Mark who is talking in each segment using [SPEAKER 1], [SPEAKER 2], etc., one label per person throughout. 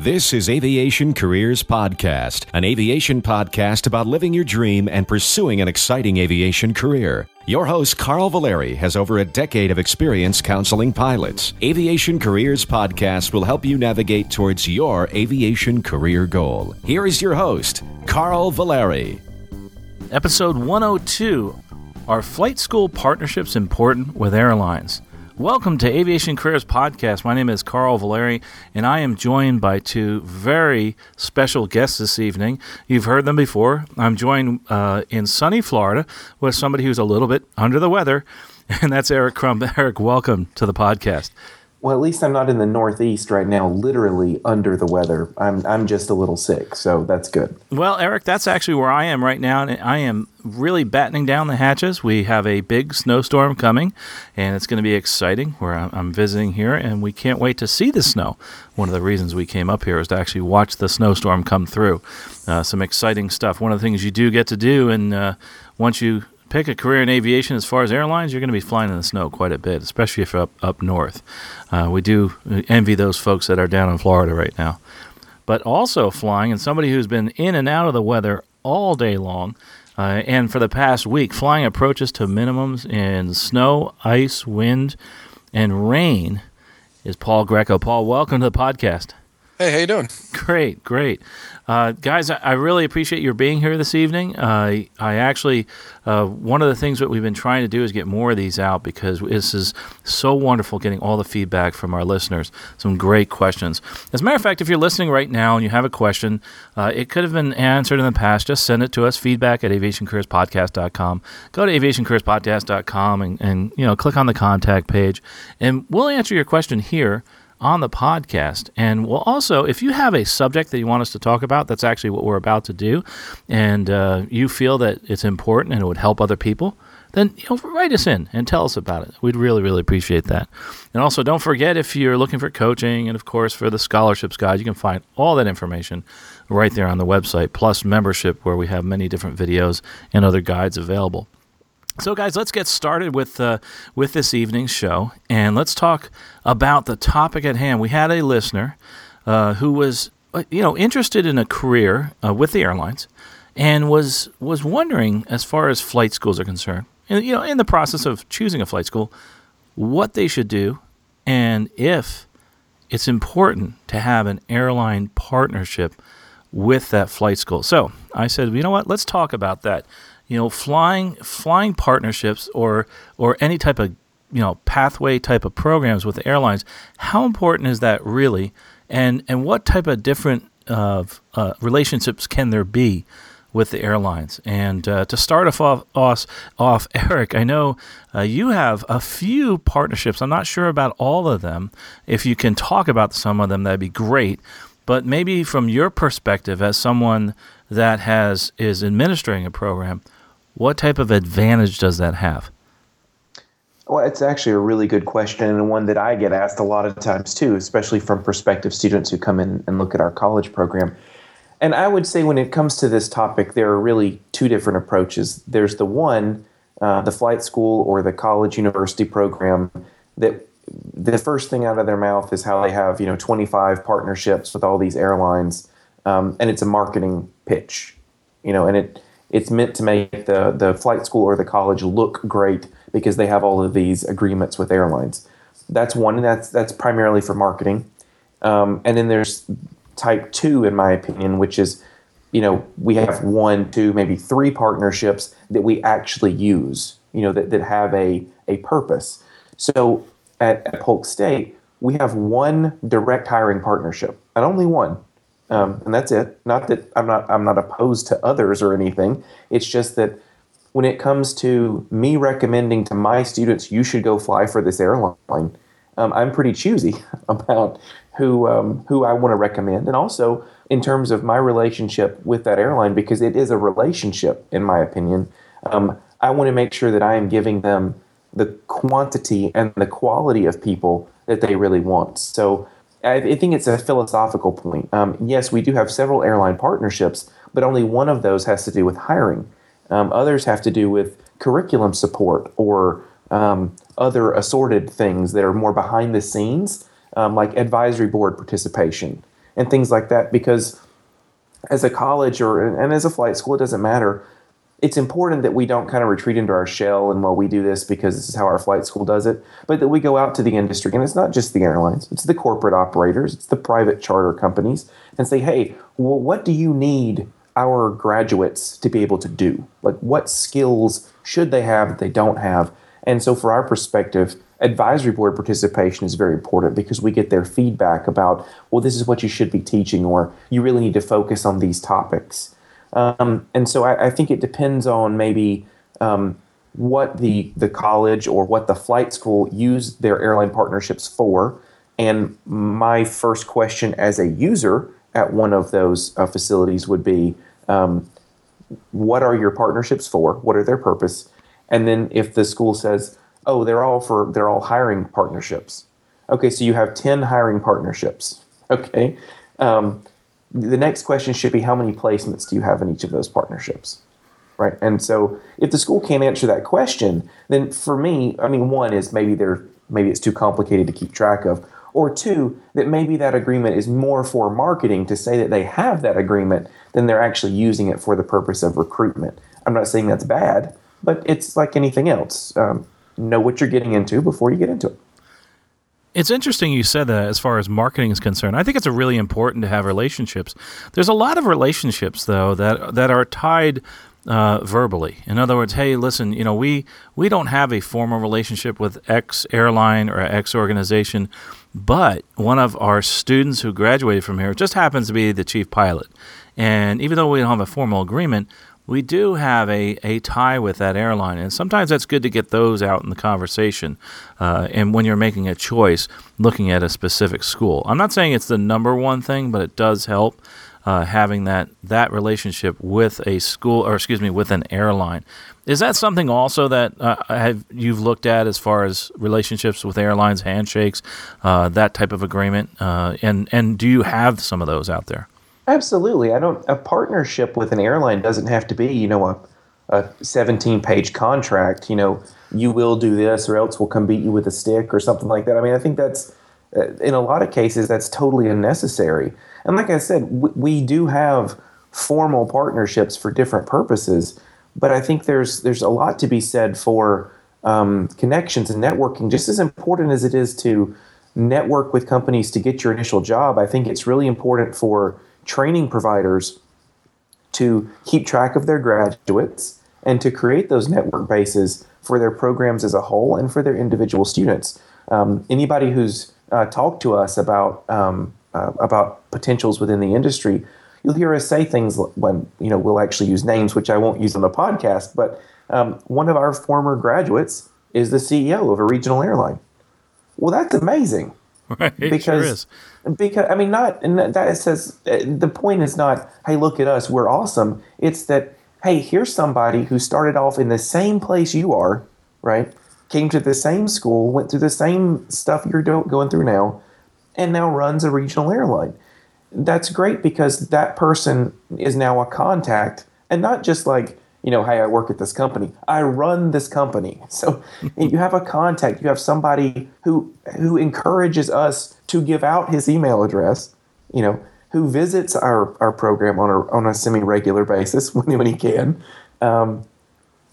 [SPEAKER 1] This is Aviation Careers Podcast, an aviation podcast about living your dream and pursuing an exciting aviation career. Your host, Carl Valeri, has over a decade of experience counseling pilots. Aviation Careers Podcast will help you navigate towards your aviation career goal. Here is your host, Carl Valeri.
[SPEAKER 2] Episode 102 Are flight school partnerships important with airlines? Welcome to Aviation Careers Podcast. My name is Carl Valeri, and I am joined by two very special guests this evening. You've heard them before. I'm joined uh, in sunny Florida with somebody who's a little bit under the weather, and that's Eric Crump. Eric, welcome to the podcast.
[SPEAKER 3] Well, at least I'm not in the Northeast right now, literally under the weather. I'm I'm just a little sick, so that's good.
[SPEAKER 2] Well, Eric, that's actually where I am right now, and I am really battening down the hatches. We have a big snowstorm coming, and it's going to be exciting. Where I'm visiting here, and we can't wait to see the snow. One of the reasons we came up here is to actually watch the snowstorm come through. Uh, some exciting stuff. One of the things you do get to do, and uh, once you pick a career in aviation as far as airlines, you're going to be flying in the snow quite a bit, especially if you're up, up north. Uh, we do envy those folks that are down in Florida right now. But also flying, and somebody who's been in and out of the weather all day long, uh, and for the past week, flying approaches to minimums in snow, ice, wind, and rain is Paul Greco. Paul, welcome to the podcast.
[SPEAKER 4] Hey, how you doing?
[SPEAKER 2] Great, great. Uh, guys, I really appreciate your being here this evening. Uh, I actually, uh, one of the things that we've been trying to do is get more of these out because this is so wonderful getting all the feedback from our listeners. Some great questions. As a matter of fact, if you're listening right now and you have a question, uh, it could have been answered in the past. Just send it to us, feedback at aviationcareerspodcast.com. Go to aviationcareerspodcast.com and, and you know click on the contact page, and we'll answer your question here on the podcast. And we'll also, if you have a subject that you want us to talk about, that's actually what we're about to do, and uh, you feel that it's important and it would help other people, then you know, write us in and tell us about it. We'd really, really appreciate that. And also, don't forget if you're looking for coaching and, of course, for the scholarships guide, you can find all that information right there on the website, plus membership, where we have many different videos and other guides available. So, guys, let's get started with uh, with this evening's show, and let's talk about the topic at hand. We had a listener uh, who was, uh, you know, interested in a career uh, with the airlines, and was was wondering, as far as flight schools are concerned, and you know, in the process of choosing a flight school, what they should do, and if it's important to have an airline partnership with that flight school. So I said, you know what? Let's talk about that you know, flying flying partnerships or or any type of you know pathway type of programs with airlines. How important is that really? And and what type of different uh, uh, relationships can there be with the airlines? And uh, to start off, off, off, Eric, I know uh, you have a few partnerships. I'm not sure about all of them. If you can talk about some of them, that'd be great. But maybe from your perspective, as someone that has is administering a program, what type of advantage does that have?
[SPEAKER 3] Well, it's actually a really good question and one that I get asked a lot of times too, especially from prospective students who come in and look at our college program. And I would say when it comes to this topic, there are really two different approaches. There's the one, uh, the flight school or the college university program, that the first thing out of their mouth is how they have you know 25 partnerships with all these airlines, um, and it's a marketing pitch, you know, and it it's meant to make the, the flight school or the college look great because they have all of these agreements with airlines. That's one, and that's that's primarily for marketing. Um, and then there's type two, in my opinion, which is, you know, we have one, two, maybe three partnerships that we actually use, you know, that, that have a, a purpose. So at, at Polk State, we have one direct hiring partnership, and only one um, and that's it. Not that I'm not I'm not opposed to others or anything. It's just that when it comes to me recommending to my students, you should go fly for this airline. Um, I'm pretty choosy about who um, who I want to recommend, and also in terms of my relationship with that airline because it is a relationship, in my opinion. Um, I want to make sure that I am giving them the quantity and the quality of people that they really want. So I think it's a philosophical point. Um, yes, we do have several airline partnerships, but only one of those has to do with hiring. Um, others have to do with curriculum support or um, other assorted things that are more behind the scenes, um, like advisory board participation. and things like that because as a college or and as a flight school, it doesn't matter. It's important that we don't kind of retreat into our shell and well, we do this because this is how our flight school does it, but that we go out to the industry. And it's not just the airlines, it's the corporate operators, it's the private charter companies, and say, hey, well, what do you need our graduates to be able to do? Like, what skills should they have that they don't have? And so, for our perspective, advisory board participation is very important because we get their feedback about, well, this is what you should be teaching, or you really need to focus on these topics. Um, and so I, I, think it depends on maybe um, what the, the college or what the flight school use their airline partnerships for. And my first question as a user at one of those uh, facilities would be, um, what are your partnerships for? What are their purpose? And then if the school says, oh, they're all for they're all hiring partnerships. Okay, so you have ten hiring partnerships. Okay, um, the next question should be how many placements do you have in each of those partnerships, right? And so if the school can't answer that question, then for me, I mean, one is maybe they're maybe it's too complicated to keep track of. Or two, that maybe that agreement is more for marketing to say that they have that agreement than they're actually using it for the purpose of recruitment. I'm not saying that's bad, but it's like anything else. Um, know what you're getting into before you get into it.
[SPEAKER 2] It's interesting you said that as far as marketing is concerned. I think it's really important to have relationships. There's a lot of relationships though that that are tied uh, verbally. In other words, hey, listen, you know, we we don't have a formal relationship with X airline or X organization, but one of our students who graduated from here just happens to be the chief pilot. And even though we don't have a formal agreement, we do have a, a tie with that airline. And sometimes that's good to get those out in the conversation. Uh, and when you're making a choice, looking at a specific school. I'm not saying it's the number one thing, but it does help. Uh, having that that relationship with a school or excuse me with an airline is that something also that uh, have you've looked at as far as relationships with airlines handshakes uh, that type of agreement uh, and and do you have some of those out there
[SPEAKER 3] Absolutely. I don't. A partnership with an airline doesn't have to be, you know, a, a 17 page contract. You know, you will do this, or else we'll come beat you with a stick, or something like that. I mean, I think that's uh, in a lot of cases that's totally unnecessary. And like I said, we, we do have formal partnerships for different purposes, but I think there's there's a lot to be said for um, connections and networking, just as important as it is to network with companies to get your initial job. I think it's really important for training providers to keep track of their graduates and to create those network bases for their programs as a whole and for their individual students. Um, anybody who's uh, talked to us about um, uh, about potentials within the industry, you'll hear us say things when you know we'll actually use names, which I won't use on the podcast. But um, one of our former graduates is the CEO of a regional airline. Well, that's amazing.
[SPEAKER 2] Right, because
[SPEAKER 3] sure because I mean not that says uh, the point is not hey look at us we're awesome. It's that hey here's somebody who started off in the same place you are right? Came to the same school went through the same stuff you're do- going through now and now runs a regional airline. That's great because that person is now a contact and not just like you know, hey, I work at this company. I run this company. So you have a contact. You have somebody who who encourages us to give out his email address. You know, who visits our, our program on a on a semi regular basis when when he can, um,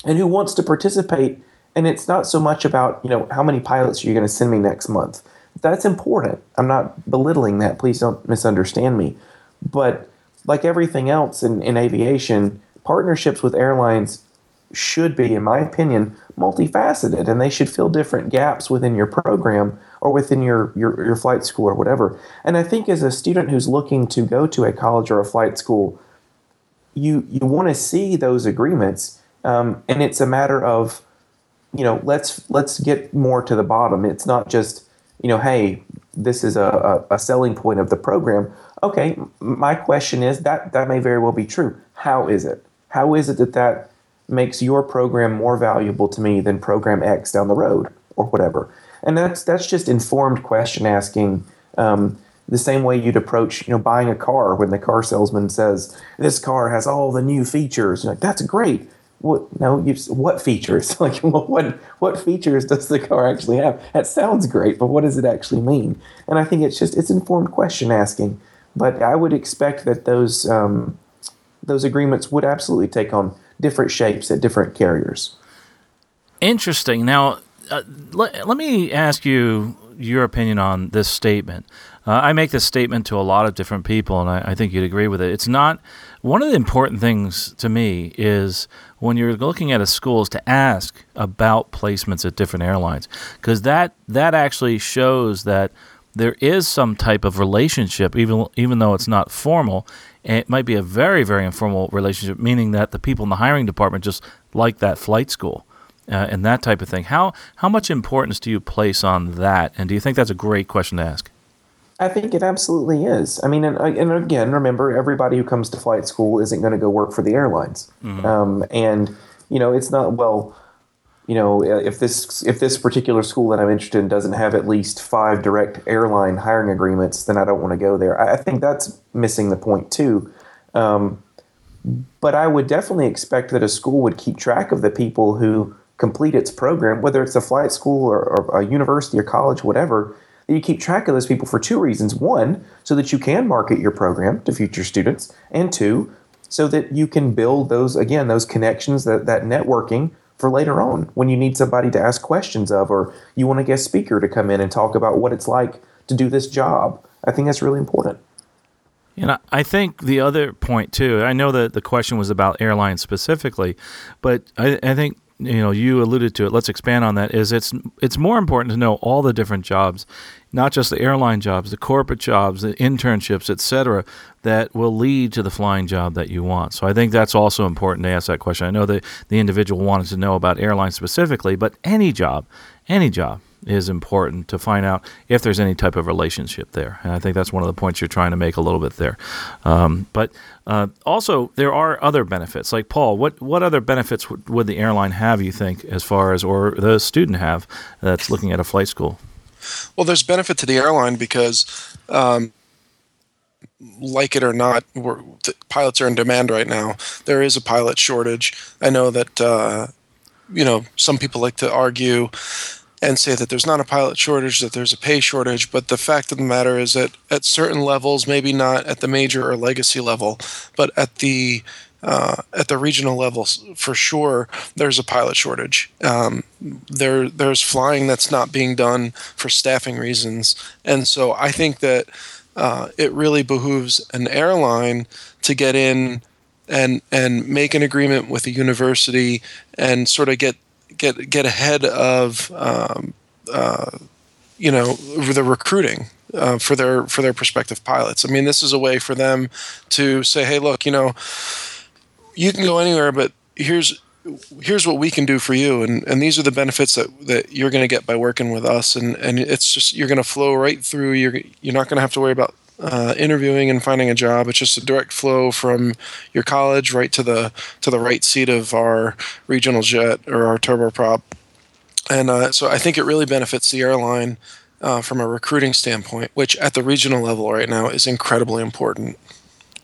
[SPEAKER 3] and who wants to participate. And it's not so much about you know how many pilots are you going to send me next month. That's important. I'm not belittling that. Please don't misunderstand me. But like everything else in, in aviation partnerships with airlines should be, in my opinion, multifaceted and they should fill different gaps within your program or within your, your, your flight school or whatever. And I think as a student who's looking to go to a college or a flight school, you, you want to see those agreements. Um, and it's a matter of, you know, let's let's get more to the bottom. It's not just, you know, hey, this is a, a, a selling point of the program. Okay, my question is that that may very well be true. How is it? How is it that that makes your program more valuable to me than program X down the road or whatever? And that's that's just informed question asking. Um, the same way you'd approach, you know, buying a car when the car salesman says this car has all the new features. You're like, that's great. What? No, you. What features? Like, what what features does the car actually have? That sounds great, but what does it actually mean? And I think it's just it's informed question asking but I would expect that those um, those agreements would absolutely take on different shapes at different carriers.
[SPEAKER 2] Interesting. Now, uh, let, let me ask you your opinion on this statement. Uh, I make this statement to a lot of different people, and I, I, think you'd agree with it. It's not one of the important things to me is when you're looking at a school is to ask about placements at different airlines because that that actually shows that there is some type of relationship, even even though it's not formal. It might be a very very informal relationship, meaning that the people in the hiring department just like that flight school uh, and that type of thing. How how much importance do you place on that? And do you think that's a great question to ask?
[SPEAKER 3] I think it absolutely is. I mean, and, and again, remember, everybody who comes to flight school isn't going to go work for the airlines. Mm-hmm. Um, and you know, it's not well. You know, if this if this particular school that I'm interested in doesn't have at least five direct airline hiring agreements, then I don't want to go there. I, think that's missing the point too. Um, but I would definitely expect that a school would keep track of the people who complete its program, whether it's a flight school or, or, a university or college, whatever, that you keep track of those people for two reasons. One, so that you can market your program to future students, and two, so that you can build those, again, those connections, that, that networking for later on when you need somebody to ask questions of, or you want a guest speaker to come in and talk about what it's like to do this job. I think that's really important.
[SPEAKER 2] And I think the other point too. I know that the question was about airlines specifically, but I, I think you know you alluded to it let's expand on that is it's it's more important to know all the different jobs not just the airline jobs the corporate jobs the internships etc that will lead to the flying job that you want so i think that's also important to ask that question i know that the individual wanted to know about airlines specifically but any job any job is important to find out if there's any type of relationship there. And I think that's one of the points you're trying to make a little bit there. Um, but uh, also, there are other benefits. Like Paul, what what other benefits would the airline have? You think, as far as or the student have that's looking at a flight school?
[SPEAKER 4] Well, there's benefit to the airline because. Um, like it or not, pilots are in demand right now. There is a pilot shortage. I know that uh, you know some people like to argue and say that there's not a pilot shortage, that there's a pay shortage. But the fact of the matter is that at certain levels, maybe not at the major or legacy level, but at the uh, at the regional level for sure, there's a pilot shortage. Um, there, there's flying that's not being done for staffing reasons, and so I think that uh, it really behooves an airline to get in and and make an agreement with a university and sort of get get get ahead of um, uh, you know the recruiting uh, for their for their prospective pilots. I mean, this is a way for them to say, "Hey, look, you know, you can go anywhere, but here's here's what we can do for you and, and these are the benefits that, that you're going to get by working with us and, and it's just you're going to flow right through you're, you're not going to have to worry about uh, interviewing and finding a job. It's just a direct flow from your college right to the to the right seat of our regional jet or our turboprop. And uh, so I think it really benefits the airline uh, from a recruiting standpoint, which at the regional level right now is incredibly important.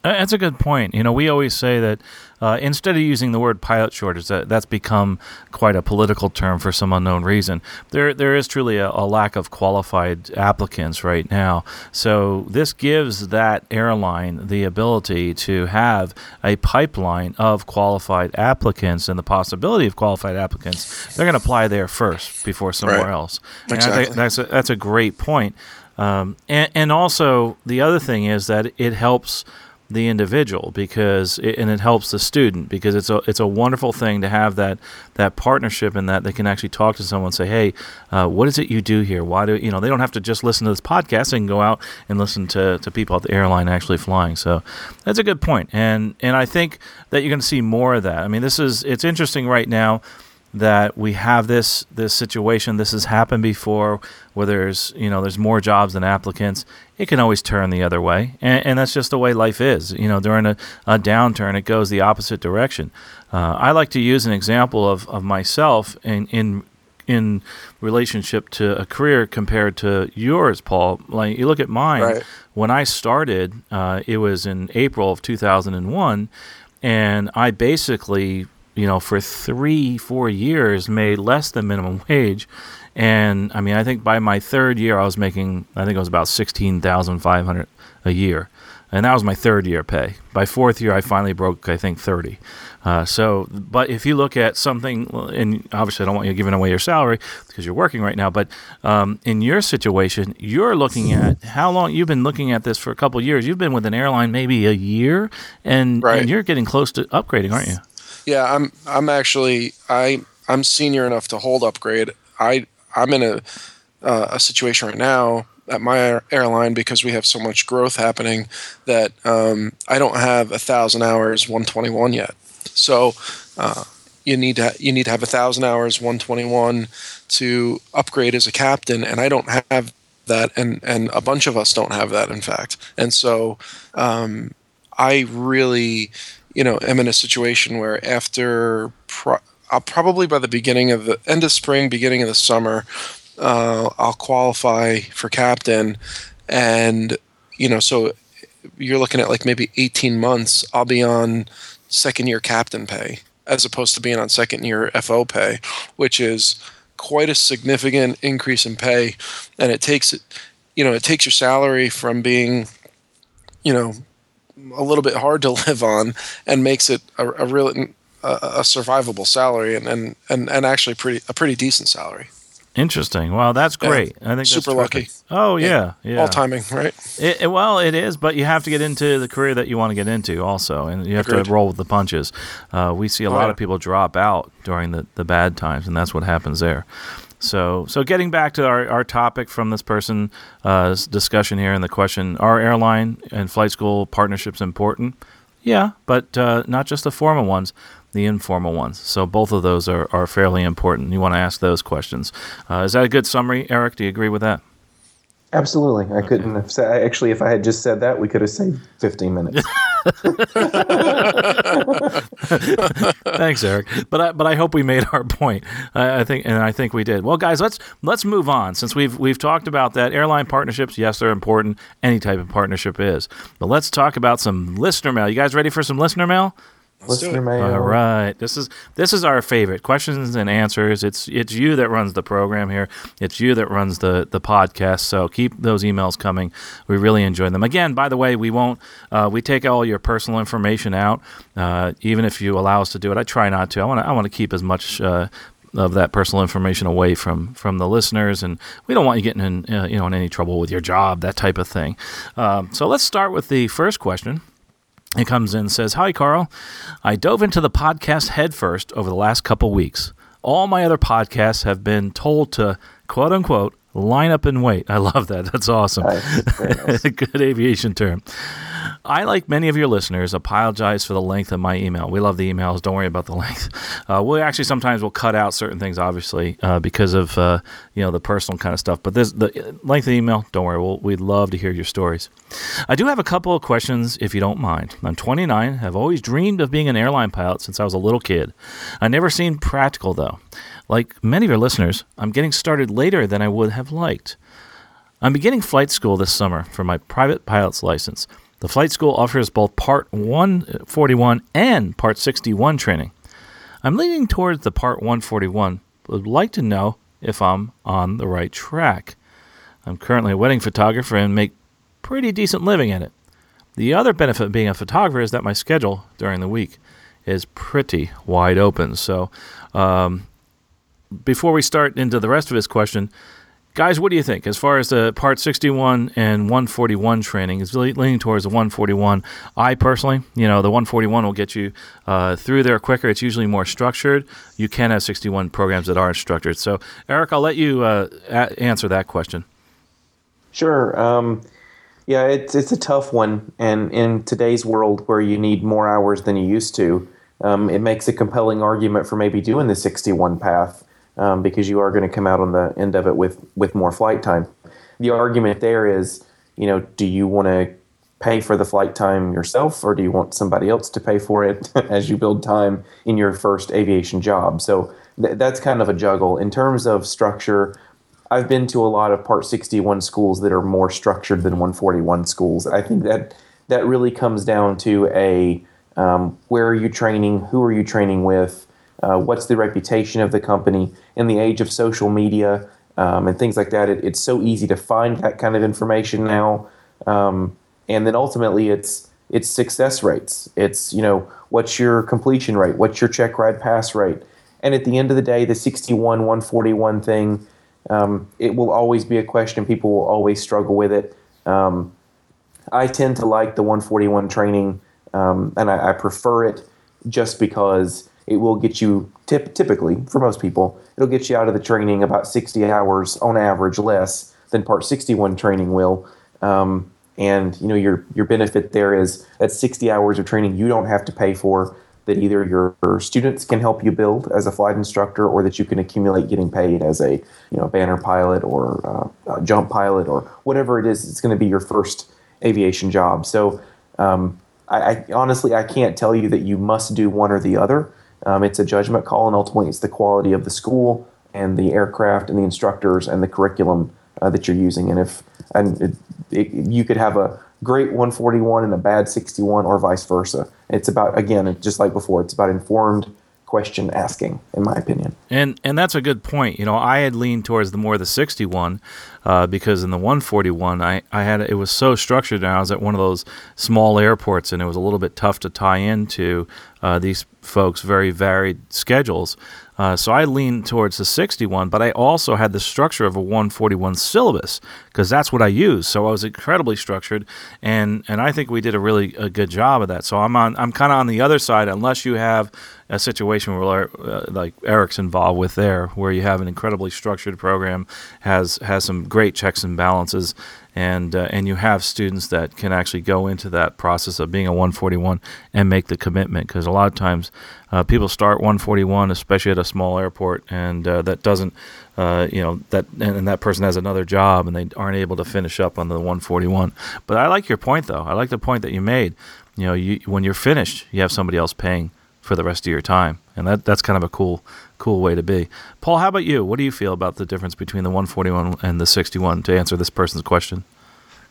[SPEAKER 2] That's a good point. You know, we always say that uh, instead of using the word pilot shortage, that, that's become quite a political term for some unknown reason. There, there is truly a, a lack of qualified applicants right now. So this gives that airline the ability to have a pipeline of qualified applicants and the possibility of qualified applicants. They're going to apply there first before somewhere
[SPEAKER 4] right.
[SPEAKER 2] else.
[SPEAKER 4] Exactly.
[SPEAKER 2] that's a, that's a great point. Um, and, and also the other thing is that it helps the individual because it, and it helps the student because it's a it's a wonderful thing to have that that partnership and that they can actually talk to someone and say hey uh, what is it you do here? Why do you know they don't have to just listen to this podcast. They can go out and listen to, to people at the airline actually flying. So that's a good point. And and I think that you're going to see more of that. I mean this is it's interesting right now that we have this this situation. This has happened before, where there's you know there's more jobs than applicants. It can always turn the other way, and, and that's just the way life is. You know, during a, a downturn, it goes the opposite direction. Uh, I like to use an example of, of myself in in in relationship to a career compared to yours, Paul. Like you look at mine.
[SPEAKER 4] Right.
[SPEAKER 2] When I started, uh, it was in April of 2001, and I basically you know, for three, four years made less than minimum wage. And I mean, I think by my third year, I was making, I think it was about 16,500 a year. and that was my third year pay. By fourth year, I finally broke, I think, 30. Uh, so, but if you look at something, and obviously I don't want you giving away your salary because you're working right now, but um, in your situation, you're looking at how long you've been looking at this for a couple years. You've been with an airline maybe a year, and,
[SPEAKER 4] Right.
[SPEAKER 2] and you're getting close to upgrading, aren't you?
[SPEAKER 4] Yeah, I'm I'm actually I I'm senior enough to hold upgrade. I I'm in a uh, a situation right now at my airline because we have so much growth happening that um, I don't have a thousand hours 121 yet. So uh, you need to you need to have a thousand hours 121 to upgrade as a captain, and I don't have that, and and a bunch of us don't have that, in fact. And so um, I really, you know, am in a situation where after pro- I'll probably by the beginning of the end of spring, beginning of the summer, uh, I'll qualify for captain, and you know, so you're looking at like maybe 18 months. I'll be on second year captain pay as opposed to being on second year FO pay, which is quite a significant increase in pay, and it takes it, you know, it takes your salary from being, you know, a little bit hard to live on and makes it a, a real a, a survivable salary and, and, and, and actually pretty a pretty decent salary.
[SPEAKER 2] Interesting. Well, that's
[SPEAKER 4] Yeah.
[SPEAKER 2] great. I think
[SPEAKER 4] Super lucky.
[SPEAKER 2] Oh yeah, yeah.
[SPEAKER 4] All timing, right?
[SPEAKER 2] It, it- well, it is, but you have to get into the career that you want to get into also, and you have
[SPEAKER 4] Agreed.
[SPEAKER 2] to roll with the punches. Uh, we see a
[SPEAKER 4] Oh,
[SPEAKER 2] lot
[SPEAKER 4] yeah.
[SPEAKER 2] of people drop out during the, the bad times, and that's what happens there. So, so getting back to our, our topic from this person uh, discussion here, and the question: Are airline and flight school partnerships important? Yeah, but uh, not just the formal ones, the informal ones. So both of those are, are fairly important. You want to ask those questions. Uh, is that a good summary, Eric? Do you agree with that?
[SPEAKER 3] Absolutely. I couldn't have said, actually, if I had just said that, we could have saved 15 minutes.
[SPEAKER 2] Thanks, Eric. But I, but I hope we made our point. I, I think, and I think we did. Well, guys, let's let's move on. Since we've we've talked about that airline partnerships, yes, they're important. Any type of partnership is. But let's talk about some listener mail. You guys ready for some listener mail?
[SPEAKER 4] Let's
[SPEAKER 3] Listener mail.
[SPEAKER 2] All right. This is this is our favorite questions and answers. It's it's you that runs the program here. It's you that runs the the podcast. So keep those emails coming. We really enjoy them. Again, by the way, we won't uh, we take all your personal information out, uh, even if you allow us to do it. I try not to. I want to I want to keep as much. Uh, of that personal information away from from the listeners, and we don't want you getting in uh, you know in any trouble with your job, that type of thing. Um, so let's start with the first question. It comes in and says, Hi, Carl. I dove into the podcast headfirst over the last couple weeks. All my other podcasts have been told to, quote unquote, line up and wait. I love that. That's awesome.
[SPEAKER 3] Nice. Nice.
[SPEAKER 2] Good aviation term. I, like many of your listeners, apologize for the length of my email. We love the emails. Don't worry about the length. Uh, we actually sometimes will cut out certain things, obviously, uh, because of uh, you know the personal kind of stuff. But this the length of the email. Don't worry. We'll, we'd love to hear your stories. I do have a couple of questions, if you don't mind. I'm 29. I've always dreamed of being an airline pilot since I was a little kid. I never seemed practical though. Like many of your listeners, I'm getting started later than I would have liked. I'm beginning flight school this summer for my private pilot's license. The flight school offers both Part 141 and Part 61 training. I'm leaning towards the Part 141, but would like to know if I'm on the right track. I'm currently a wedding photographer and make pretty decent living at it. The other benefit of being a photographer is that my schedule during the week is pretty wide open. So, um, before we start into the rest of his question, guys, what do you think as far as the Part 61 and 141 training? Is le- leaning towards the 141. I personally, you know, the 141 will get you uh, through there quicker. It's usually more structured. You can have 61 programs that aren't structured. So, Eric, I'll let you uh, a- answer that question.
[SPEAKER 3] Sure. Um, yeah, it's it's a tough one, and in today's world where you need more hours than you used to, um, it makes a compelling argument for maybe doing the 61 path um, because you are going to come out on the end of it with with more flight time. The argument there is, you know, do you want to pay for the flight time yourself, or do you want somebody else to pay for it as you build time in your first aviation job? So th- that's kind of a juggle in terms of structure. I've been to a lot of Part 61 schools that are more structured than 141 schools. I think that that really comes down to a um, where are you training, who are you training with, uh, what's the reputation of the company. In the age of social media um, and things like that, it, it's so easy to find that kind of information now. Um, and then ultimately it's it's success rates. It's you know what's your completion rate, what's your check ride pass rate, and at the end of the day, the 61 141 thing, um, it will always be a question. People will always struggle with it. Um, I tend to like the 141 training, um, and I, I, prefer it just because it will get you tip, typically for most people it'll get you out of the training about 60 hours on average less than part 61 training will. Um, and you know your your benefit there is that 60 hours of training you don't have to pay for that either your, students can help you build as a flight instructor or that you can accumulate getting paid as a you know banner pilot or uh, jump pilot or whatever it is it's going to be your first aviation job. So um, I, I, honestly I can't tell you that you must do one or the other um, it's a judgment call and ultimately it's the quality of the school and the aircraft and the instructors and the curriculum uh, that you're using. And if and it, it, you could have a great 141 and a bad 61 or vice versa. It's about again just like before it's about informed question asking in my opinion.
[SPEAKER 2] And and that's a good point. You know i had leaned towards the more the 61 uh, because in the 141 I, I had it was so structured and i was at one of those small airports and it was a little bit tough to tie into uh, these folks very varied schedules uh, so I leaned towards the 61, but I also had the structure of a 141 syllabus because that's what I use. So I was incredibly structured, and and I think we did a really a good job of that. So I'm on I'm kind of on the other side, unless you have a situation where uh, like Eric's involved with there, where you have an incredibly structured program, has has some great checks and balances, and uh, and you have students that can actually go into that process of being a 141 and make the commitment because a lot of times uh, people start 141 especially at a small airport and uh, that doesn't uh, you know that and, and, that person has another job and they aren't able to finish up on the 141 but I like your point though. I like the point that you made. You know you, when you're finished you have somebody else paying for the rest of your time. And that that's kind of a cool cool way to be. Paul, how about you? What do you feel about the difference between the 141 and the 61 to answer this person's question?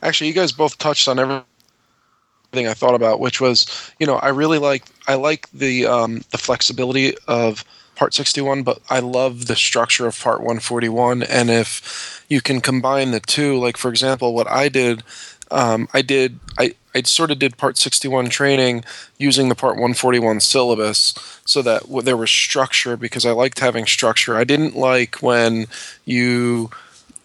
[SPEAKER 4] Actually, you guys both touched on everything I thought about, which was, you know, I really like I like the um, the flexibility of Part 61, but I love the structure of Part 141. And if you can combine the two, like for example, what I did, um, I did I I sort of did Part 61 training using the Part 141 syllabus so that there was structure because I liked having structure. I didn't like when you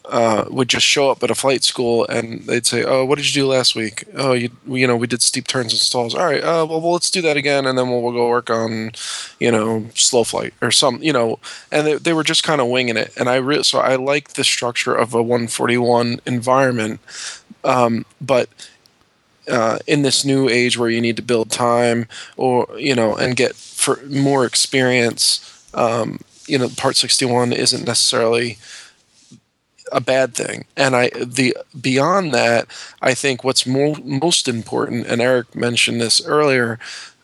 [SPEAKER 4] uh, would just show up at a flight school and they'd say, "Oh, what did you do last week? Oh, you you know we did steep turns and stalls. All right, uh, well, well let's do that again, and then we'll, we'll go work on, you know, slow flight or some, you know." And they, they were just kind of winging it, and I re- so I like the structure of a 141 environment, um, but. Uh, in this new age where you need to build time or you know and get for more experience um, you know part 61 isn't necessarily a bad thing. And I the beyond that, I think what's more most important, and Eric mentioned this earlier,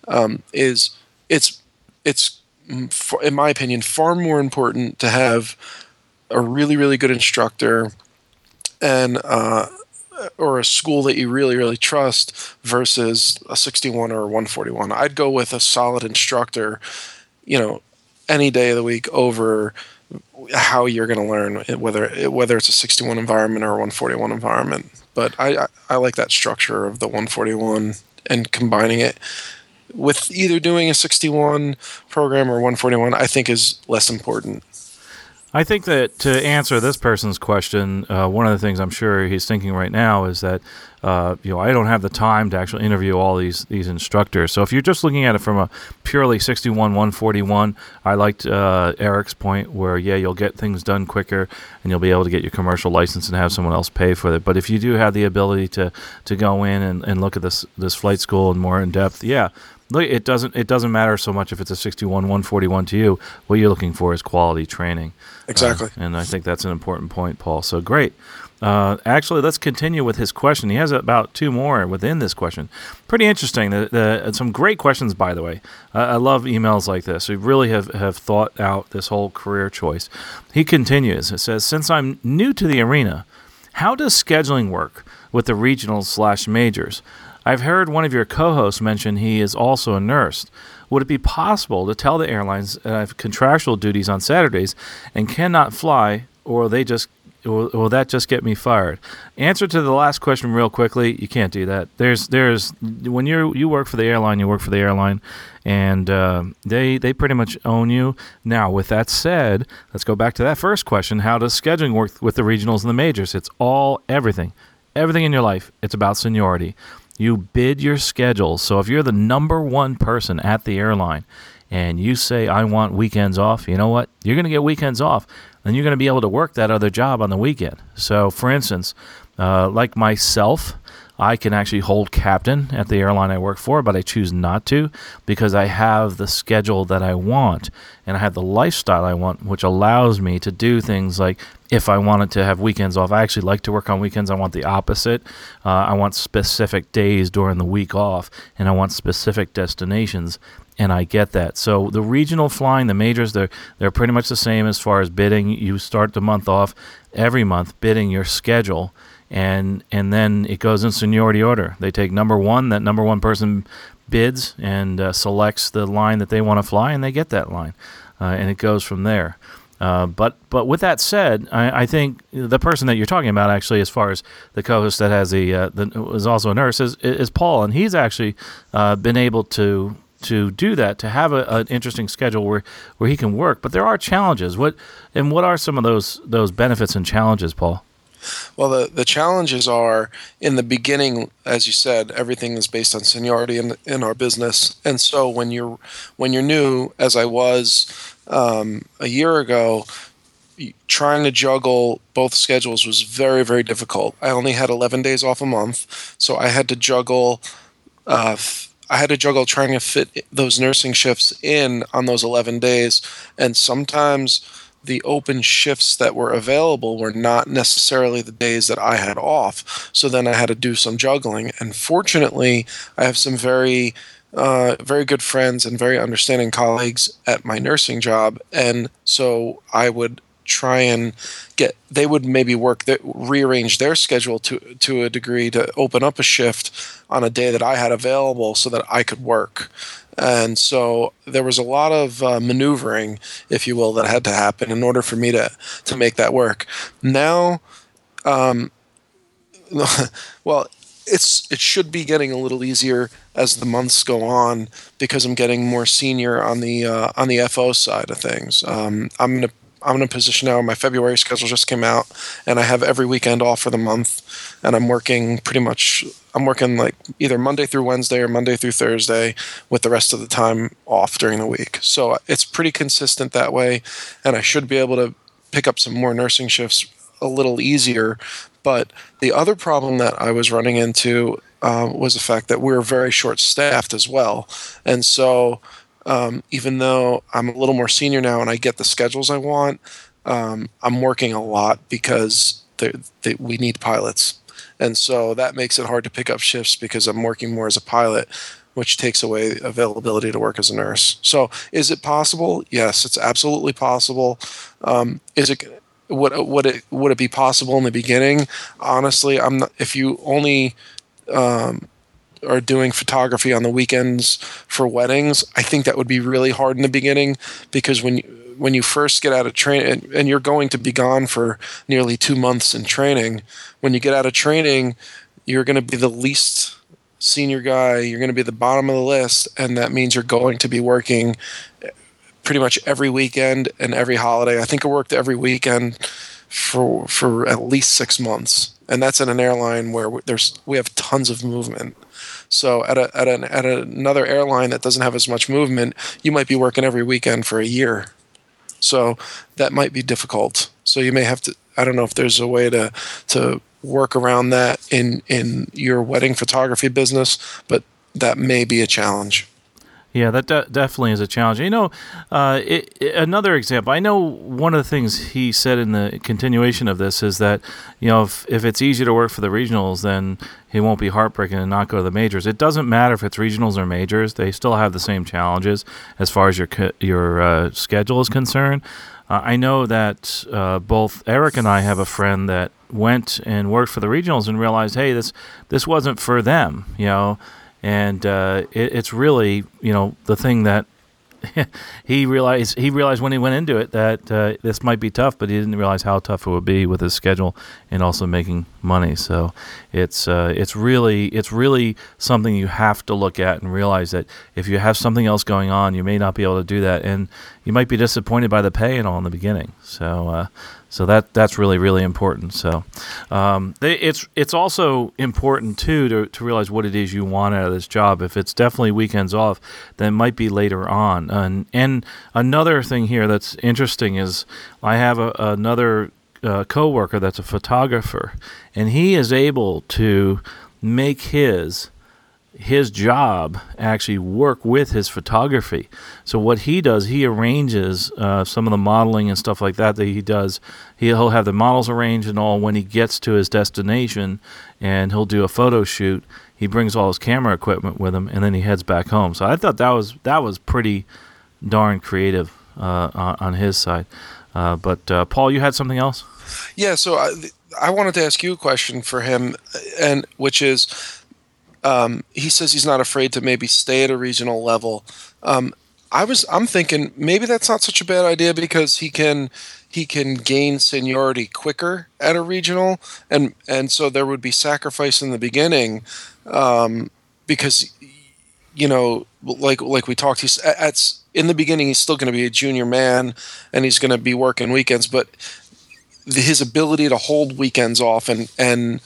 [SPEAKER 4] um, is it's it's in my opinion far more important to have a really really good instructor and uh, or a school that you really really trust versus a 61 or a 141 i'd go with a solid instructor you know any day of the week over how you're going to learn whether whether it's a 61 environment or a 141 environment. But I, I, I like that structure of the 141 and combining it with either doing a 61 program or 141. I think is less important.
[SPEAKER 2] I think that to answer this person's question, uh, one of the things I'm sure he's thinking right now is that uh, you know I don't have the time to actually interview all these these instructors. So if you're just looking at it from a purely 61 141, I liked uh, Eric's point where yeah you'll get things done quicker and you'll be able to get your commercial license and have someone else pay for it. But if you do have the ability to to go in and, and look at this this flight school and more in depth, yeah, it doesn't it doesn't matter so much if it's a 61 141 to you. What you're looking for is quality training.
[SPEAKER 4] Exactly.
[SPEAKER 2] Uh, and I think that's an important point, Paul. So great. Uh, actually, let's continue with his question. He has about two more within this question. Pretty interesting. The, the, some great questions, by the way. Uh, I love emails like this. We really have, have thought out this whole career choice. He continues. It says, Since I'm new to the arena, how does scheduling work with the regionals slash majors? I've heard one of your co hosts mention he is also a nurse. Would it be possible to tell the airlines that I have contractual duties on Saturdays and cannot fly, or they just will, will that just get me fired? Answer to the last question real quickly. You can't do that. There's there's when you you work for the airline, you work for the airline, and uh, they they pretty much own you. Now, with that said, let's go back to that first question: How does scheduling work with the regionals and the majors? It's all everything, everything in your life. It's about seniority. You bid your schedule. So if you're the number one person at the airline and you say, I want weekends off, you know what? You're going to get weekends off. And you're going to be able to work that other job on the weekend. So, for instance, uh, like myself, I can actually hold captain at the airline I work for, but I choose not to because I have the schedule that I want and I have the lifestyle I want, which allows me to do things like if I wanted to have weekends off. I actually like to work on weekends. I want the opposite. Uh, I want specific days during the week off, and I want specific destinations and I get that. So the regional flying, the majors, they're they're pretty much the same as far as bidding. You start the month off every month bidding your schedule, and and then it goes in seniority order. They take number one. That number one person bids and uh, selects the line that they want to fly, and they get that line, uh, and it goes from there. Uh, but but with that said, I, I, think the person that you're talking about actually, as far as the co-host that has a uh, that is also a nurse, is, is Paul, and he's actually uh, been able to to do that, to have a, an interesting schedule where, where he can work. But there are challenges. What and what are some of those those benefits and challenges, Paul?
[SPEAKER 4] Well, the, the challenges are in the beginning, as you said, everything is based on seniority in, in our business. And so when you're when you're new, as I was um, a year ago, trying to juggle both schedules was very very difficult. I only had 11 days off a month, so I had to juggle. Uh, I had to juggle trying to fit those nursing shifts in on those 11 days. And sometimes the open shifts that were available were not necessarily the days that I had off. So then I had to do some juggling. And fortunately, I have some very uh, very good friends and very understanding colleagues at my nursing job, and so I would try and get they would maybe work the, rearrange their schedule to to a degree to open up a shift on a day that I had available so that I could work. And so there was a lot of uh, maneuvering, if you will, that had to happen in order for me to to make that work. Now, um, well, it's it should be getting a little easier as the months go on because I'm getting more senior on the uh, on the FO side of things. Um, I'm going to I'm in a position now. My February schedule just came out, and I have every weekend off for the month, and I'm working pretty much. I'm working like either Monday through Wednesday or Monday through Thursday, with the rest of the time off during the week. So it's pretty consistent that way, and I should be able to pick up some more nursing shifts a little easier. But the other problem that I was running into uh, was the fact that we were very short staffed as well, and so um, even though I'm a little more senior now and I get the schedules I want, um, I'm working a lot because they, we need pilots. And so that makes it hard to pick up shifts because I'm working more as a pilot, which takes away availability to work as a nurse. So is it possible? Yes, it's absolutely possible. Um, is it would would it would it be possible in the beginning? Honestly, I'm not. If you only um, are doing photography on the weekends for weddings, I think that would be really hard in the beginning because when you when you first get out of training and, and you're going to be gone for nearly two months in training, when you get out of training, you're going to be the least senior guy. You're going to be the bottom of the list, and that means you're going to be working pretty much every weekend and every holiday. I think I worked every weekend for for at least six months, and that's in an airline where there's we have tons of movement. So at a, at an at another airline that doesn't have as much movement, you might be working every weekend for a year. So that might be difficult. So you may have to. I don't know if there's a way to to work around that in in your wedding photography business, but that may be a challenge.
[SPEAKER 2] Yeah, that de- definitely is a challenge. You know, uh, it, it, another example. I know one of the things he said in the continuation of this is that you know if, if it's easy to work for the regionals, then he won't be heartbreaking and not go to the majors. It doesn't matter if it's regionals or majors; they still have the same challenges as far as your your uh, schedule is concerned. Uh, I know that uh, both Eric and I have a friend that went and worked for the regionals and realized, hey, this this wasn't for them. You know and uh, it, it's really you know the thing that he realized he realized when he went into it that uh, this might be tough, but he didn't realize how tough it would be with his schedule and also making money. So it's uh, it's really it's really something you have to look at and realize that if you have something else going on, you may not be able to do that, and you might be disappointed by the pay and all in the beginning. So uh, so that that's really really important. So um, they, it's it's also important too to, to realize what it is you want out of this job. If it's definitely weekends off, then it might be later on. And and another thing here that's interesting is I have a, another uh, coworker that's a photographer, and he is able to make his his job actually work with his photography. So what he does, he arranges uh, some of the modeling and stuff like that that he does. He'll have the models arranged and all. When he gets to his destination, and he'll do a photo shoot, he brings all his camera equipment with him, and then he heads back home. So I thought that was that was pretty darn creative uh, on, his side. Uh, but uh, Paul, you had something else?
[SPEAKER 4] Yeah. So I, I wanted to ask you a question for him, and which is um, he says he's not afraid to maybe stay at a regional level. Um, I was I'm thinking maybe that's not such a bad idea because he can he can gain seniority quicker at a regional, and and so there would be sacrifice in the beginning, um, because you know like like we talked he's at in the beginning he's still going to be a junior man and he's going to be working weekends, but his ability to hold weekends off and and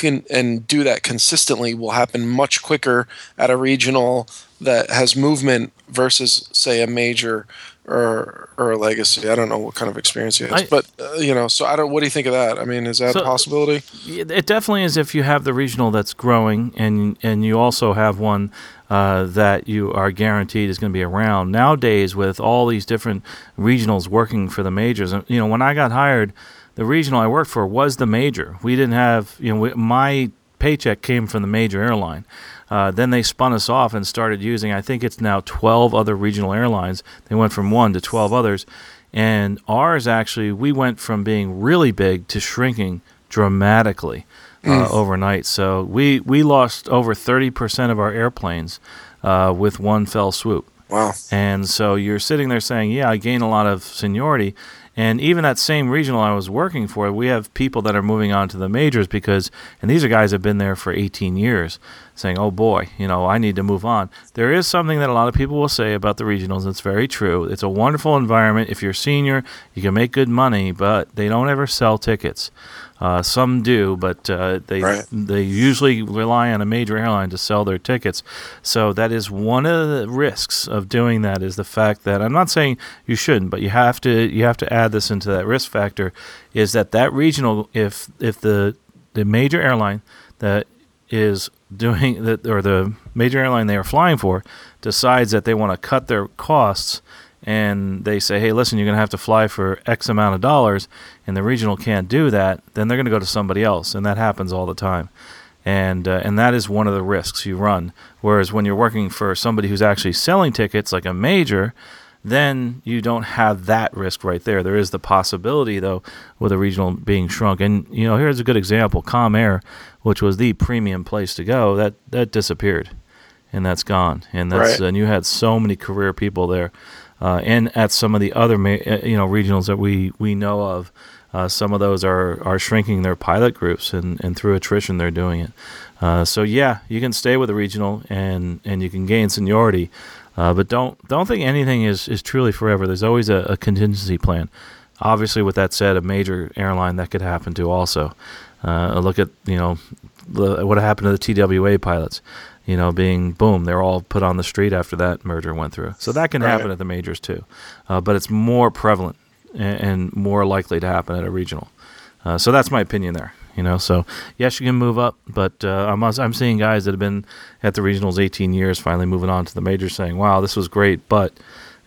[SPEAKER 4] can and do that consistently will happen much quicker at a regional that has movement versus say a major or or a legacy. I don't know what kind of experience he has, I, but uh, you know. So I don't. What do you think of that? I mean, is that so, a possibility?
[SPEAKER 2] It definitely is. If you have the regional that's growing, and and you also have one uh, that you are guaranteed is going to be around nowadays, with all these different regionals working for the majors. You know, when I got hired the regional I worked for was the major. We didn't have, you know, we, my paycheck came from the major airline. Uh, then they spun us off and started using, I think it's now 12 other regional airlines. They went from one to 12 others. And ours actually, we went from being really big to shrinking dramatically uh, mm. overnight. So we, we lost over 30% of our airplanes uh, with one fell swoop.
[SPEAKER 4] Wow.
[SPEAKER 2] And so you're sitting there saying, yeah, I gained a lot of seniority. And even that same regional I was working for, we have people that are moving on to the majors because, and these are guys that have been there for 18 years, saying, oh boy, you know, I need to move on. There is something that a lot of people will say about the regionals. And it's very true. It's a wonderful environment. If you're senior, you can make good money, but they don't ever sell tickets. Uh, some do, but uh, they right. they usually rely on a major airline to sell their tickets. So that is one of the risks of doing that. Is the fact that I'm not saying you shouldn't, but you have to you have to add this into that risk factor. Is that that regional if if the the major airline that is doing that or the major airline they are flying for decides that they want to cut their costs and they say, hey, listen, you're going to have to fly for X amount of dollars, and the regional can't do that, then they're going to go to somebody else, and that happens all the time. And uh, and that is one of the risks you run. Whereas when you're working for somebody who's actually selling tickets, like a major, then you don't have that risk right there. There is the possibility, though, with a regional being shrunk. And you know, here's a good example: Comair, which was the premium place to go, that that disappeared, and that's gone. And that's right. and you had so many career people there uh, and at some of the other uh, you know regionals that we we know of. Uh, some of those are, are shrinking their pilot groups, and, and through attrition, they're doing it. Uh, so yeah, you can stay with a regional, and, and you can gain seniority, uh, but don't don't think anything is, is truly forever. There's always a, a, contingency plan. Obviously, with that said, a major airline that could happen to also. Uh, look at you know the, what happened to the TWA pilots you know, being boom, they're all put on the street after that merger went through. So that can right. happen at the majors too, uh, but it's more prevalent and, and, more likely to happen at a regional. Uh, so that's my opinion there. You know, so yes, you can move up, but uh, I'm I'm seeing guys that have been at the regionals 18 years finally moving on to the majors, saying, "Wow, this was great," but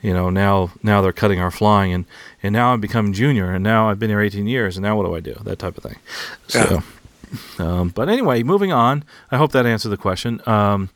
[SPEAKER 2] you know now now they're cutting our flying, and and now I'm becoming junior, and now I've been here 18 years, and now what do I do? That type of thing. So. Um, but anyway, moving on. I hope that answered the question. Um,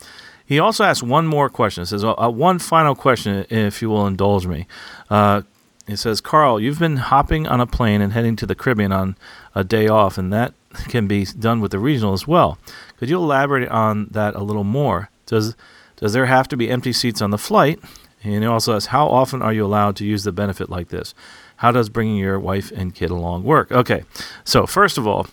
[SPEAKER 2] he also asked one more question. It says, uh, uh, one final question, if you will indulge me. Uh, it says, Carl, you've been hopping on a plane and heading to the Caribbean on a day off, and that can be done with the regional as well. Could you elaborate on that a little more? Does does there have to be empty seats on the flight? And he also asks, how often are you allowed to use the benefit like this? How does bringing your wife and kid along work? Okay, so first of all,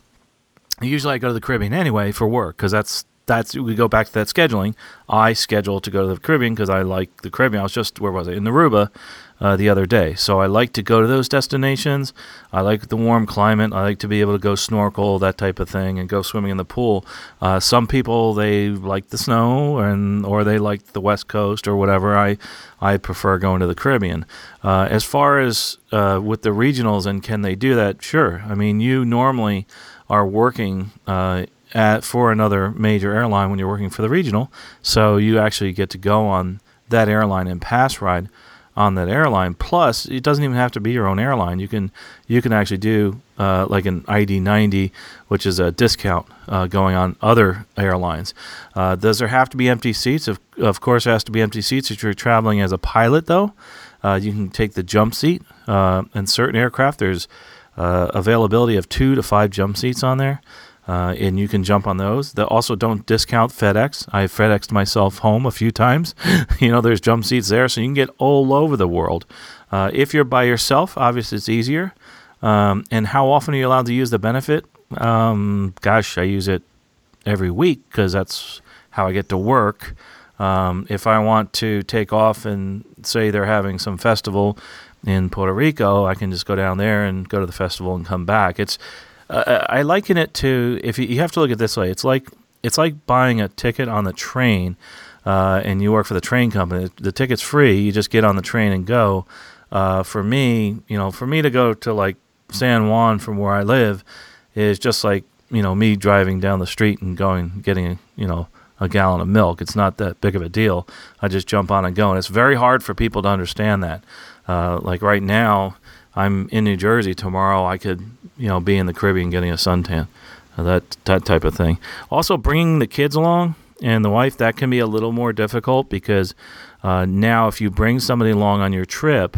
[SPEAKER 2] usually I go to the Caribbean anyway for work because that's that's we go back to that scheduling. I schedule to go to the Caribbean because I like the Caribbean. I was just where was I in Aruba uh, the other day, so I like to go to those destinations. I like the warm climate. I like to be able to go snorkel that type of thing and go swimming in the pool. Uh, some people they like the snow and or they like the West Coast or whatever. I I prefer going to the Caribbean. Uh, as far as uh, with the regionals and can they do that? Sure. I mean you normally are working uh, at for another major airline when you're working for the regional. So you actually get to go on that airline and pass ride on that airline. Plus, it doesn't even have to be your own airline. You can you can actually do uh, like an ID ninety, which is a discount uh, going on other airlines. Uh, does there have to be empty seats? Of of course, there has to be empty seats if you're traveling as a pilot. Though, uh, you can take the jump seat. Uh, in certain aircraft, there's uh, availability of two to five jump seats on there uh, and you can jump on those. They also don't discount FedEx. I FedExed myself home a few times. you know, there's jump seats there, so you can get all over the world. Uh, if you're by yourself, obviously it's easier. Um, and how often are you allowed to use the benefit? Um, gosh, I use it every week because that's how I get to work. Um, if I want to take off and say they're having some festival in Puerto Rico, I can just go down there and go to the festival and come back. It's uh, I liken it to if you, you, have to look at it this way. It's like it's like buying a ticket on the train, uh, and you work for the train company. The ticket's free. You just get on the train and go. Uh, for me, you know, for me to go to like San Juan from where I live is just like you know me driving down the street and going getting you know a gallon of milk. It's not that big of a deal. I just jump on and go, and it's very hard for people to understand that. Uh, like right now, I'm in New Jersey tomorrow. I could you know, be in the Caribbean getting a suntan, uh, that that type of thing. Also, bringing the kids along and the wife that can be a little more difficult because uh, now if you bring somebody along on your trip,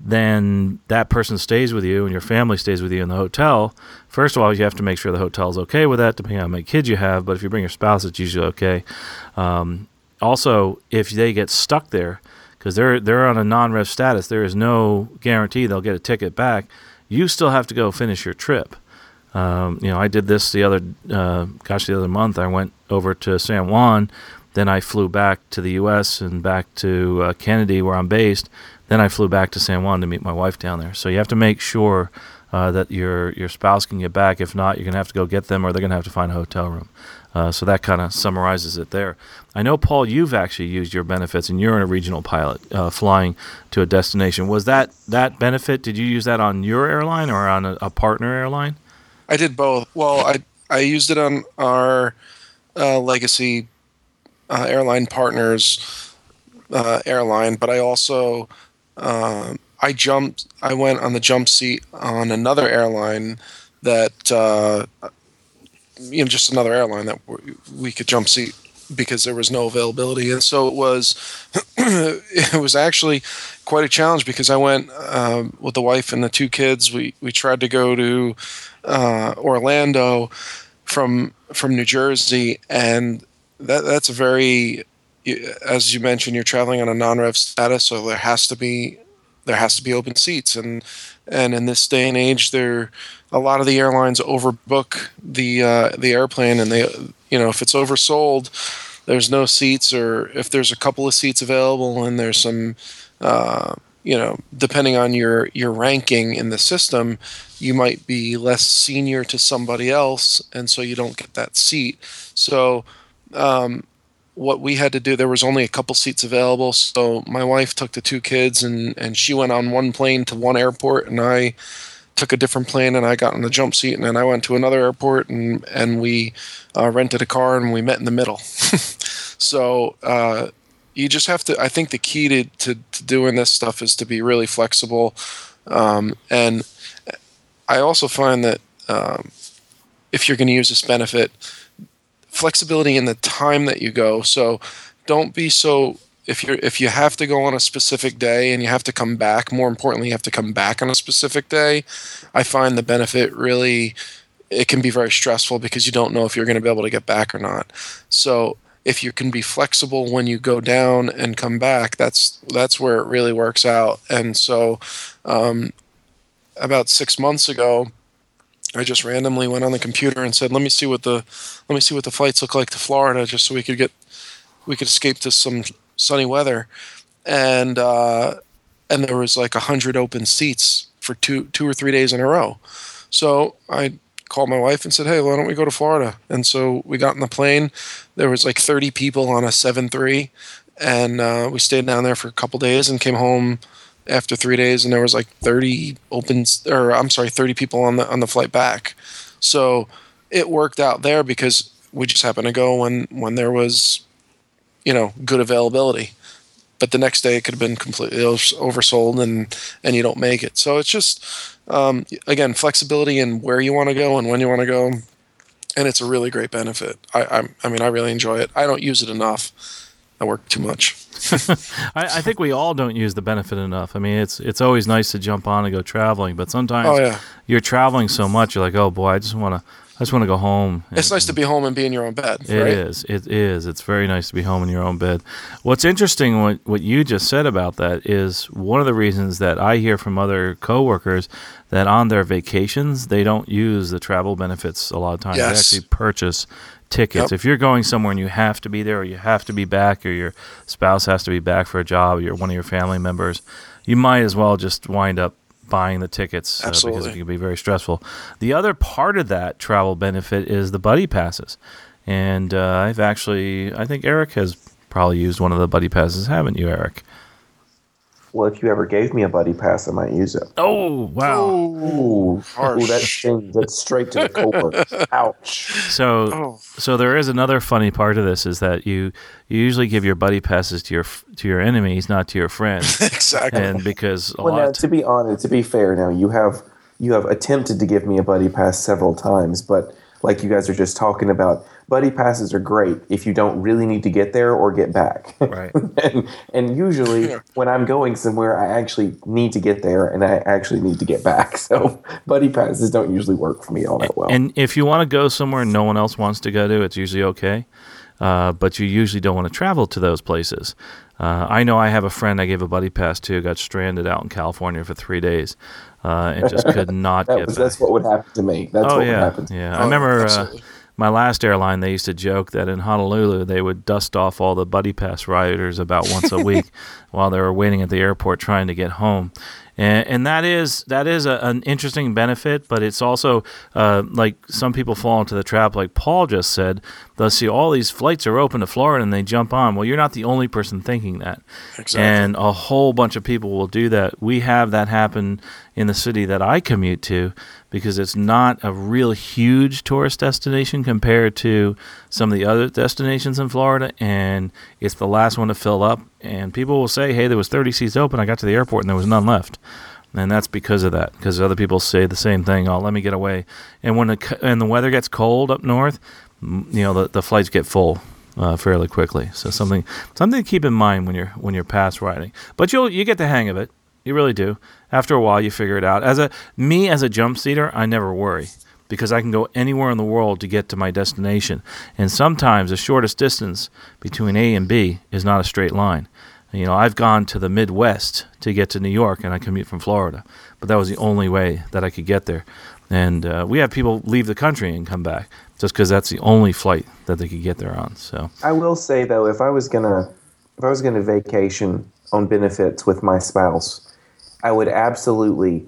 [SPEAKER 2] then that person stays with you and your family stays with you in the hotel. First of all, you have to make sure the hotel's okay with that, depending on how many kids you have. But if you bring your spouse, it's usually okay. Um, also, if they get stuck there, because they're they're on a non-rev status, there is no guarantee they'll get a ticket back you still have to go finish your trip. Um, you know, I did this the other, uh, gosh, the other month. I went over to San Juan, then I flew back to the U.S. and back to uh, Kennedy, where I'm based. Then I flew back to San Juan to meet my wife down there. So you have to make sure uh, that your your spouse can get back. If not, you're gonna have to go get them, or they're gonna have to find a hotel room. Uh, so that kind of summarizes it there. I know, Paul, you've actually used your benefits, and you're in a regional pilot uh, flying to a destination. Was that that benefit? Did you use that on your airline or on a, a partner airline?
[SPEAKER 4] I did both. Well, I I used it on our uh, legacy uh, airline partners uh, airline, but I also um, I jumped. I went on the jump seat on another airline that uh, you know just another airline that we could jump seat because there was no availability. And so it was it was actually quite a challenge because i went um, with the wife and the two kids. We we tried to go to uh, orlando from from new jersey. And that that's a very as you mentioned you're traveling on a non-rev status so there has to be there has to be open seats. And and in this day and age there a lot of the airlines overbook the uh, the airplane, and they you know if it's oversold, there's no seats, or if there's a couple of seats available, and there's some uh, you know depending on your your ranking in the system, you might be less senior to somebody else, and so you don't get that seat. So. Um, what we had to do there was only a couple seats available so my wife took the two kids and and she went on one plane to one airport and i took a different plane and I got in the jump seat and then I went to another airport and and we uh, rented a car and we met in the middle. so uh, you just have to. I think the key to, to, to doing this stuff is to be really flexible, um, and I also find that um, if you're going to use this benefit, flexibility in the time that you go. So don't be so if you're if you have to go on a specific day and you have to come back more importantly you have to come back on a specific day i find the benefit really it can be very stressful because you don't know if you're going to be able to get back or not so if you can be flexible when you go down and come back, that's that's where it really works out. And so, um, about six months ago, I just randomly went on the computer and said, "Let me see what the let me see what the flights look like to Florida, just so we could get we could escape to some sunny weather." And uh, and there was like a hundred open seats for two two or three days in a row. So I called my wife and said, "Hey, why don't we go to Florida?" And so we got in the plane. There was like 30 people on a 7-3, and uh, we stayed down there for a couple days and came home after three days. And there was like 30 opens, or I'm sorry, 30 people on the on the flight back. So it worked out there because we just happened to go when when there was, you know, good availability. But the next day it could have been completely oversold and and you don't make it. So it's just um, again flexibility in where you want to go and when you want to go, and it's a really great benefit. I, I I mean I really enjoy it. I don't use it enough. I work too much.
[SPEAKER 2] I, I, think we all don't use the benefit enough. I mean, it's it's always nice to jump on and go traveling, but sometimes
[SPEAKER 4] oh, yeah.
[SPEAKER 2] you're traveling so much, you're like, oh boy, I just want to I just want to go home.
[SPEAKER 4] And, it's nice to be home and be in your own bed.
[SPEAKER 2] It
[SPEAKER 4] right?
[SPEAKER 2] is. It is. It's very nice to be home in your own bed. What's interesting, what what you just said about that is one of the reasons that I hear from other coworkers that on their vacations they don't use the travel benefits a lot of times.
[SPEAKER 4] Yes.
[SPEAKER 2] They actually purchase tickets. Yep. If you're going somewhere and you have to be there, or you have to be back, or your spouse has to be back for a job, or you're one of your family members, you might as well just wind up buying the tickets uh, because it can be very stressful. The other part of that travel benefit is the buddy passes, and uh, I've actually, I think Eric has probably used one of the buddy passes, haven't you, Eric?
[SPEAKER 3] Well, if you ever gave me a buddy pass, I might use it.
[SPEAKER 2] Oh wow!
[SPEAKER 3] Ooh, Ooh that changed. That's straight to the core. Ouch.
[SPEAKER 2] So, oh. so there is another funny part of this is that you you usually give your buddy passes to your to your enemies, not to your friends.
[SPEAKER 4] exactly.
[SPEAKER 2] And because
[SPEAKER 3] well, now, to be honest, to be fair, now you have you have attempted to give me a buddy pass several times, but like you guys are just talking about, buddy passes are great if you don't really need to get there or get back.
[SPEAKER 2] Right.
[SPEAKER 3] and, and usually when I'm going somewhere, I actually need to get there and I actually need to get back. So buddy passes don't usually work for me all that well.
[SPEAKER 2] And if you want to go somewhere no one else wants to go to, it's usually okay. Uh, but you usually don't want to travel to those places. Uh, I know I have a friend I gave a buddy pass to, got stranded out in California for three days, uh, and just could not
[SPEAKER 3] that
[SPEAKER 2] get
[SPEAKER 3] was,
[SPEAKER 2] back.
[SPEAKER 3] That's what would happen to me. That's
[SPEAKER 2] oh,
[SPEAKER 3] what
[SPEAKER 2] yeah,
[SPEAKER 3] would happen.
[SPEAKER 2] Yeah,
[SPEAKER 4] oh,
[SPEAKER 2] I remember uh, my last airline. They used to joke that in Honolulu they would dust off all the buddy pass riders about once a week while they were waiting at the airport trying to get home and, and that is that is a, an interesting benefit. But it's also uh, like some people fall into the trap, like Paul just said. They'll see all these flights are open to Florida, and they jump on. Well, you're not the only person thinking that,
[SPEAKER 4] exactly.
[SPEAKER 2] and a whole bunch of people will do that. We have that happen in the city that I commute to because it's not a real huge tourist destination compared to some of the other destinations in Florida, and it's the last one to fill up. And people will say, "Hey, there was 30 seats open. I got to the airport and there was none left." And that's because of that. Because other people say the same thing. Oh, let me get away. And when the and the weather gets cold up north, you know the, the flights get full uh, fairly quickly. So something something to keep in mind when you're when you're pass riding. But you'll you get the hang of it. You really do. After a while, you figure it out. As a me as a jump seater, I never worry because I can go anywhere in the world to get to my destination. And sometimes the shortest distance between A and B is not a straight line. You know, I've gone to the Midwest to get to New York, and I commute from Florida, but that was the only way that I could get there. And uh, we have people leave the country and come back just because that's the only flight that they could get there on. So
[SPEAKER 3] I will say though, if I was gonna if I was gonna vacation on benefits with my spouse, I would absolutely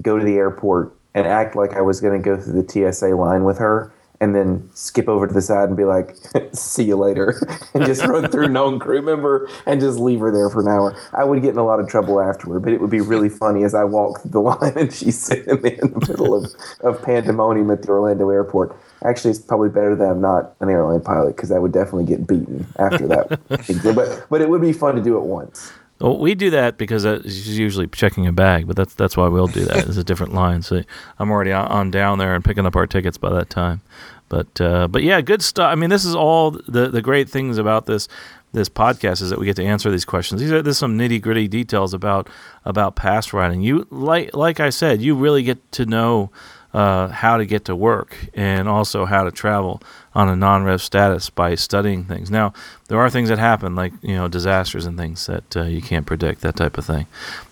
[SPEAKER 3] go to the airport and act like I was going to go through the TSA line with her and then skip over to the side and be like, see you later, and just run through known crew member and just leave her there for an hour. I would get in a lot of trouble afterward, but it would be really funny as I walk through the line and she's sitting there in the middle of, of pandemonium at the Orlando airport. Actually, it's probably better that I'm not an airline pilot because I would definitely get beaten after that. but, but it would be fun to do it once.
[SPEAKER 2] Well, we do that because she's usually checking a bag, but that's that's why we'll do that. It's a different line, so I'm already on down there and picking up our tickets by that time. But uh, but yeah, good stuff. I mean, this is all the the great things about this this podcast is that we get to answer these questions. These are there's some nitty gritty details about about pass riding. You like like I said, you really get to know uh, how to get to work and also how to travel on a non-rev status by studying things. Now, there are things that happen, like you know disasters and things that uh, you can't predict, that type of thing.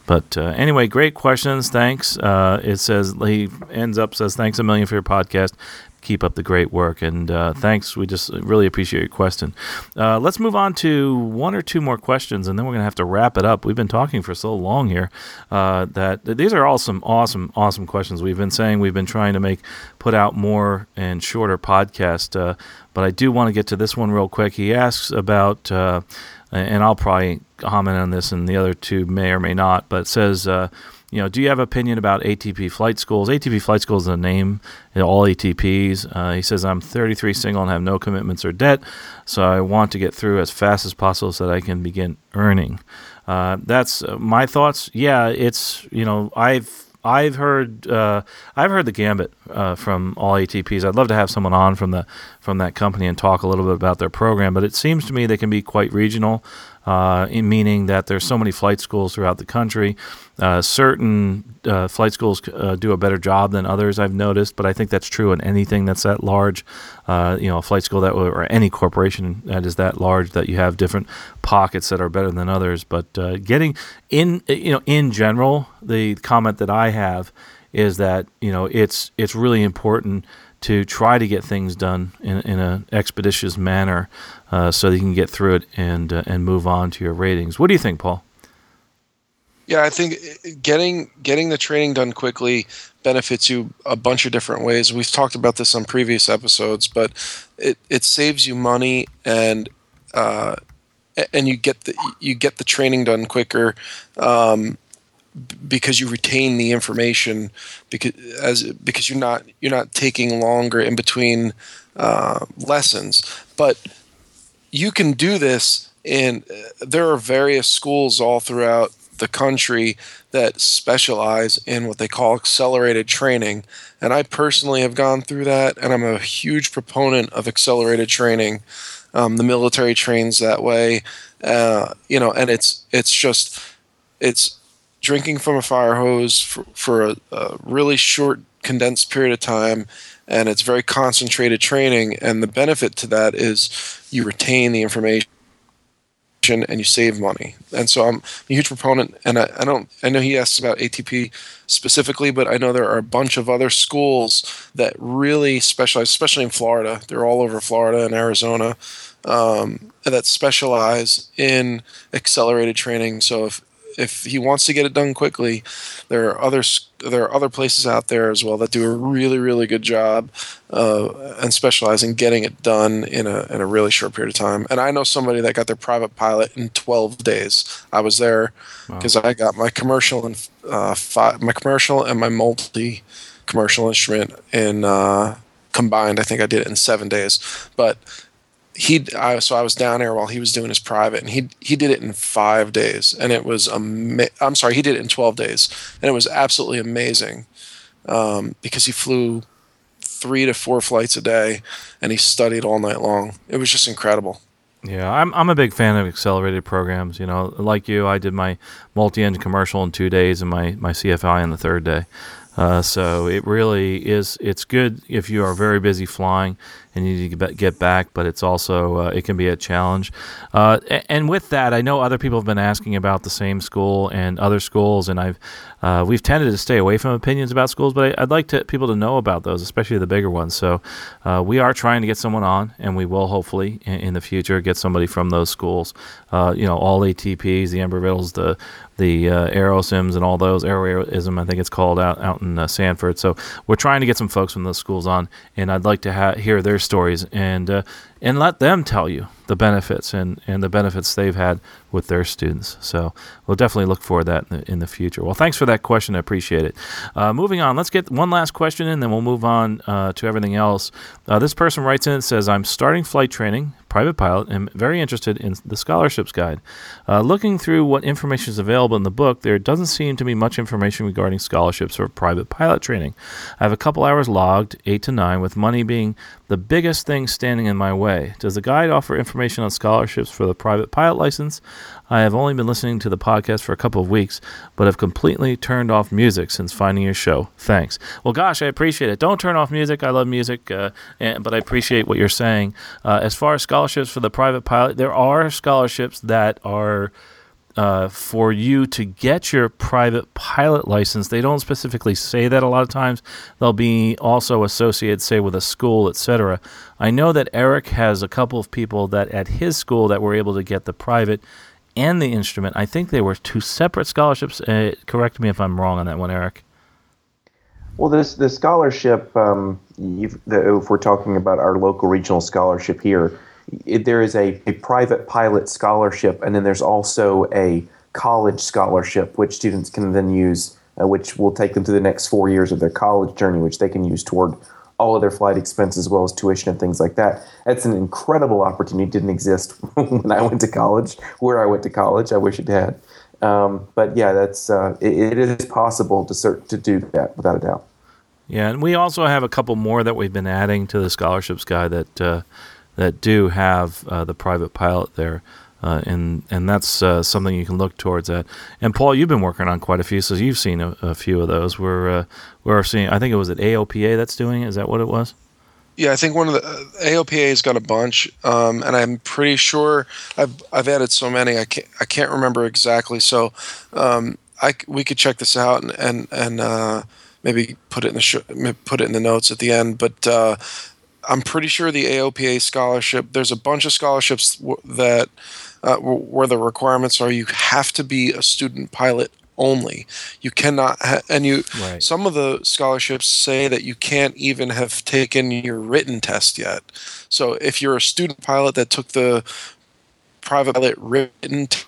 [SPEAKER 2] But uh, anyway, great questions. Thanks. Uh, it says he ends up says thanks a million for your podcast keep up the great work. And uh, thanks. We just really appreciate your question. Uh, let's move on to one or two more questions, and then we're going to have to wrap it up. We've been talking for so long here uh, that these are all some awesome, awesome questions. We've been saying we've been trying to make put out more and shorter podcast, uh, but I do want to get to this one real quick. He asks about uh, and I'll probably comment on this, and the other two may or may not. But says, uh, you know, do you have opinion about ATP flight schools? ATP flight schools is a name, all ATPs. Uh, he says, I'm 33, single, and have no commitments or debt, so I want to get through as fast as possible so that I can begin earning. Uh, that's uh, my thoughts. Yeah, it's you know, I've I've heard uh, I've heard the gambit uh, from all ATPs. I'd love to have someone on from the from that company and talk a little bit about their program. But it seems to me they can be quite regional uh, meaning that there's so many flight schools throughout the country. Uh, certain uh, flight schools uh, do a better job than others, I've noticed, but I think that's true in anything that's that large. Uh, you know, a flight school that or any corporation that is that large that you have different pockets that are better than others. But uh, getting in, you know, in general, the comment that I have is that you know it's it's really important to try to get things done in, in an expeditious manner uh, so that you can get through it and uh, and move on to your ratings. What do you think, Paul?
[SPEAKER 4] Yeah, I think getting getting the training done quickly benefits you a bunch of different ways. We've talked about this on previous episodes, but it, it saves you money and uh, and you get the you get the training done quicker. Um, because you retain the information because as because you're not you're not taking longer in between uh, lessons. But you can do this and uh, there are various schools all throughout the country that specialize in what they call accelerated training. And i personally have gone through that and i'm a huge proponent of accelerated training. Um, the military trains that way. Uh, you know and it's it's just it's drinking from a fire hose for, for a, a really short, condensed period of time, and it's very concentrated training. And the benefit to that is you retain the information and you save money. And so I'm a huge proponent. And I, I, don't, I know he asks about ATP specifically, but I know there are a bunch of other schools that really specialize, especially in Florida. They're all over Florida and Arizona um, that specialize in accelerated training. So if if he wants to get it done quickly, there are other there are other places out there as well that do a really really good job uh, and specialize in getting it done in a in a really short period of time. And I know somebody that got their private pilot in 12 days. I was there because wow. I got my commercial and uh, five, my commercial and my multi commercial instrument in uh, combined. I think I did it in seven days, but he I, so I was down there while he was doing his private, and he he did it in five days, and it was ama- I'm sorry, he did it in twelve days, and it was absolutely amazing um, because he flew three to four flights a day, and he studied all night long. It was just incredible.
[SPEAKER 2] Yeah, I'm I'm a big fan of accelerated programs. You know, like you, I did my multi-engine commercial in two days, and my my CFI in the third day. Uh, so it really is. It's good if you are very busy flying and you need to get back, but it's also uh, it can be a challenge. Uh, and with that, I know other people have been asking about the same school and other schools, and I've uh, we've tended to stay away from opinions about schools, but I, would like to, people to know about those, especially the bigger ones. So uh, we are trying to get someone on, and we will hopefully in, in the future get somebody from those schools. Uh, you know, all ATPs, the Embry-Riddles, the the uh, Aerosims and all those Aerosim, I think it's called out out in uh, Sanford. So we're trying to get some folks from those schools on, and I'd like to ha- hear their stories. And uh, and let them tell you the benefits and, and the benefits they've had with their students. So we'll definitely look for that in the, in the future. Well, thanks for that question. I appreciate it. Uh, moving on, let's get one last question in, then we'll move on uh, to everything else. Uh, this person writes in and says, I'm starting flight training, private pilot, and very interested in the scholarships guide. Uh, looking through what information is available in the book, there doesn't seem to be much information regarding scholarships for private pilot training. I have a couple hours logged, 8 to 9, with money being the biggest thing standing in my way. Does the guide offer information? information on scholarships for the private pilot license. I have only been listening to the podcast for a couple of weeks, but have completely turned off music since finding your show. Thanks. Well, gosh, I appreciate it. Don't turn off music. I love music, uh, and, but I appreciate what you're saying. Uh, as far as scholarships for the private pilot, there are scholarships that are uh, for you to get your private pilot license. They don't specifically say that a lot of times. They'll be also associated, say, with a school, etc. I know that Eric has a couple of people that at his school that were able to get the private and the instrument. I think they were two separate scholarships. Uh, correct me if I'm wrong on that one, Eric.
[SPEAKER 3] Well, this the scholarship. Um, the, if we're talking about our local regional scholarship here, it, there is a, a private pilot scholarship, and then there's also a college scholarship, which students can then use, uh, which will take them through the next four years of their college journey, which they can use toward all of their flight expenses as well as tuition and things like that. That's an incredible opportunity. It didn't exist when I went to college, where I went to college. I wish it had. Um, but yeah, that's uh, it, it is possible to cert- to do that without a doubt.
[SPEAKER 2] Yeah, and we also have a couple more that we've been adding to the scholarships guide that uh, that do have uh, the private pilot there. Uh, and and that's uh, something you can look towards that. And Paul, you've been working on quite a few, so you've seen a, a few of those. We're uh, we're seeing. I think it was at AOPA that's doing it. Is that what it was?
[SPEAKER 4] Yeah, I think one of the uh, AOPA has got a bunch, um, and I'm pretty sure I've I've added so many I can't I can't remember exactly. So um, I we could check this out and and and uh, maybe put it in the sh- put it in the notes at the end. But uh, I'm pretty sure the AOPA scholarship. There's a bunch of scholarships w- that uh, w- where the requirements are you have to be a student pilot only. You cannot, ha- and you. Right. Some of the scholarships say that you can't even have taken your written test yet. So if you're a student pilot that took the private pilot written t-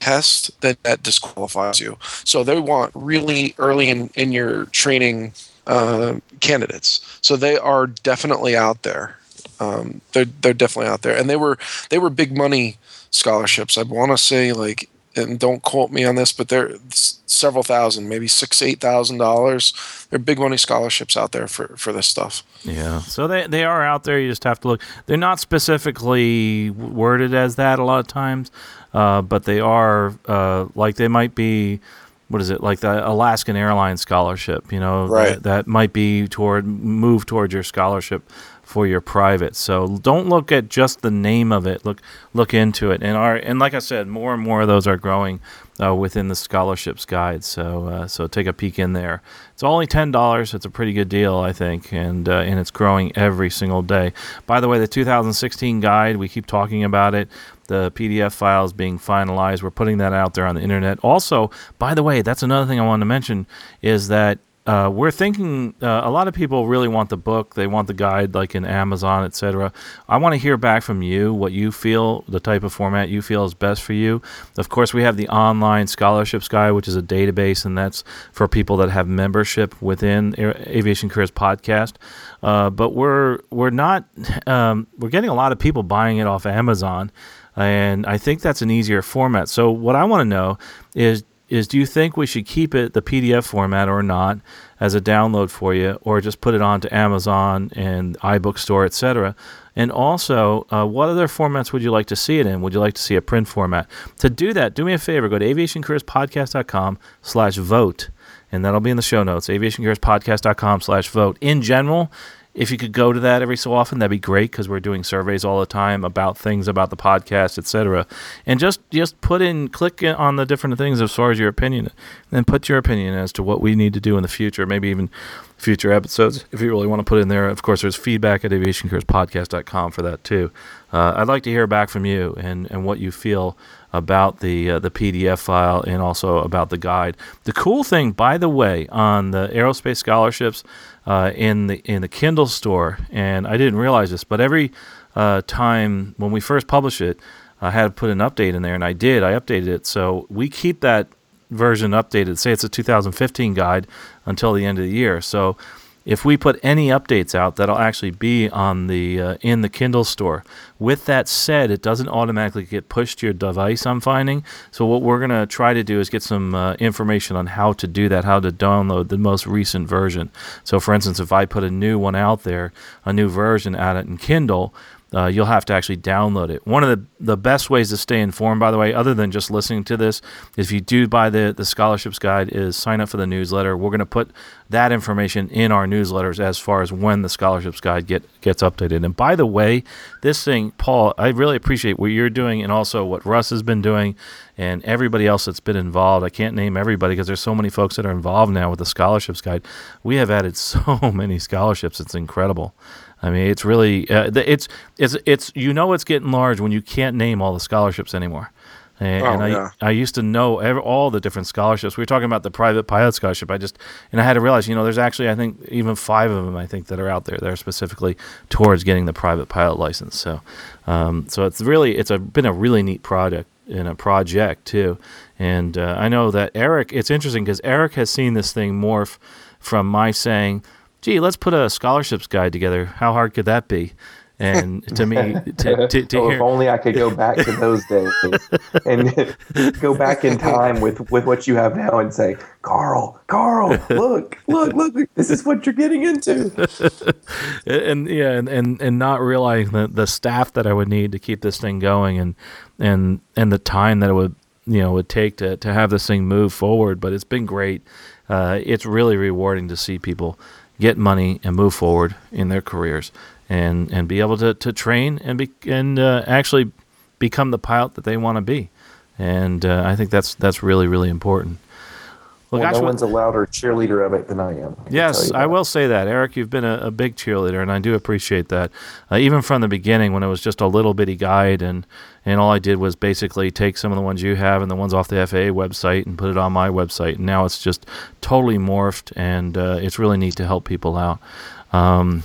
[SPEAKER 4] test, then that disqualifies you. So they want really early in in your training uh, candidates. So they are definitely out there. Um, they're they're definitely out there, and they were they were big money scholarships. I want to say like, and don't quote me on this, but they're several thousand, maybe six eight thousand dollars. They're big money scholarships out there for for this stuff.
[SPEAKER 2] Yeah, so they they are out there. You just have to look. They're not specifically worded as that a lot of times, uh, but they are uh, like they might be what is it like the Alaskan Airlines scholarship? You know,
[SPEAKER 4] right.
[SPEAKER 2] that, that might be toward move towards your scholarship for your private. So don't look at just the name of it. Look look into it. And our and like I said, more and more of those are growing uh, within the scholarships guide. So uh, so take a peek in there. It's only ten dollars. It's a pretty good deal, I think, and uh, and it's growing every single day. By the way, the 2016 guide we keep talking about it. The PDF files being finalized. We're putting that out there on the internet. Also, by the way, that's another thing I wanted to mention is that uh, we're thinking uh, a lot of people really want the book. They want the guide like in amazon etc i want to hear back from you what you feel the type of format you feel is best for you. Of course we have the online scholarships guide which is a database and that's for people that have membership within aviation careers podcast. Uh, but we're we're not um, we're getting a lot of people buying it off amazon and i think that's an easier format. So what i want to know is is do you think we should keep it the PDF format or not as a download for you, or just put it onto Amazon and iBookstore, etc. And also, uh, what other formats would you like to see it in? Would you like to see a print format? To do that, do me a favor. Go to aviationcareerspodcast.com slash vote, and that'll be in the show notes, aviationcareerspodcast.com slash vote. In general, if you could go to that every so often, that'd be great because we're doing surveys all the time about things about the podcast, etc. And just just put in, click on the different things as far as your opinion, and put your opinion as to what we need to do in the future, maybe even future episodes if you really want to put in there. Of course, there's feedback at aviationcareerspodcast.com for that too. Uh, I'd like to hear back from you and, and what you feel about the uh, the PDF file and also about the guide. The cool thing, by the way, on the aerospace scholarships uh, in the in the Kindle store, and I didn't realize this, but every uh, time when we first publish it, I had to put an update in there, and I did. I updated it, so we keep that version updated. Say it's a 2015 guide until the end of the year. So if we put any updates out, that'll actually be on the uh, in the Kindle store. With that said, it doesn't automatically get pushed to your device. I'm finding. So what we're gonna try to do is get some uh, information on how to do that, how to download the most recent version. So, for instance, if I put a new one out there, a new version out it in Kindle, uh, you'll have to actually download it. One of the, the best ways to stay informed, by the way, other than just listening to this, if you do buy the, the scholarships guide, is sign up for the newsletter. We're going to put that information in our newsletters as far as when the scholarships guide get gets updated. And by the way, this thing, Paul, I really appreciate what you're doing and also what Russ has been doing and everybody else that's been involved. I can't name everybody because there's so many folks that are involved now with the scholarships guide. We have added so many scholarships; it's incredible. I mean, it's really uh, it's it's it's you know it's getting large when you can't name all the scholarships anymore. And,
[SPEAKER 4] Oh,
[SPEAKER 2] and I,
[SPEAKER 4] yeah.
[SPEAKER 2] I used to know ev all the different scholarships. We were talking about the private pilot scholarship. I just and I had to realize, you know, there's actually I think even five of them I think that are out there that are specifically towards getting the private pilot license. So, um, so it's really it's a been a really neat project and a project too. And uh, I know that Eric. It's interesting because Eric has seen this thing morph from my saying, "Gee, let's put a scholarships guide together." How hard could that be? And to me, to, to, to
[SPEAKER 3] oh,
[SPEAKER 2] hear,
[SPEAKER 3] if only I could go back to those days and go back in time with, with what you have now and say, Carl, Carl, look, look, look, this is what you're getting into.
[SPEAKER 2] and yeah, and, and, and not realizing the, the staff that I would need to keep this thing going and and and the time that it would you know would take to, to have this thing move forward. But it's been great. Uh, it's really rewarding to see people get money and move forward in their careers and and be able to, to train and be and uh, actually become the pilot that they want to be. And uh, I think that's that's really really important. Well,
[SPEAKER 3] Well,
[SPEAKER 2] gosh,
[SPEAKER 3] no
[SPEAKER 2] what-
[SPEAKER 3] one's a louder cheerleader of it than I am. I
[SPEAKER 2] Yes, I will say that. Eric, you've been a, a big cheerleader, and I do appreciate that. Uh, even from the beginning, when it was just a little bitty guide, and, and all I did was basically take some of the ones you have and the ones off the FAA website and put it on my website. And now it's just totally morphed, and uh, it's really neat to help people out. Um,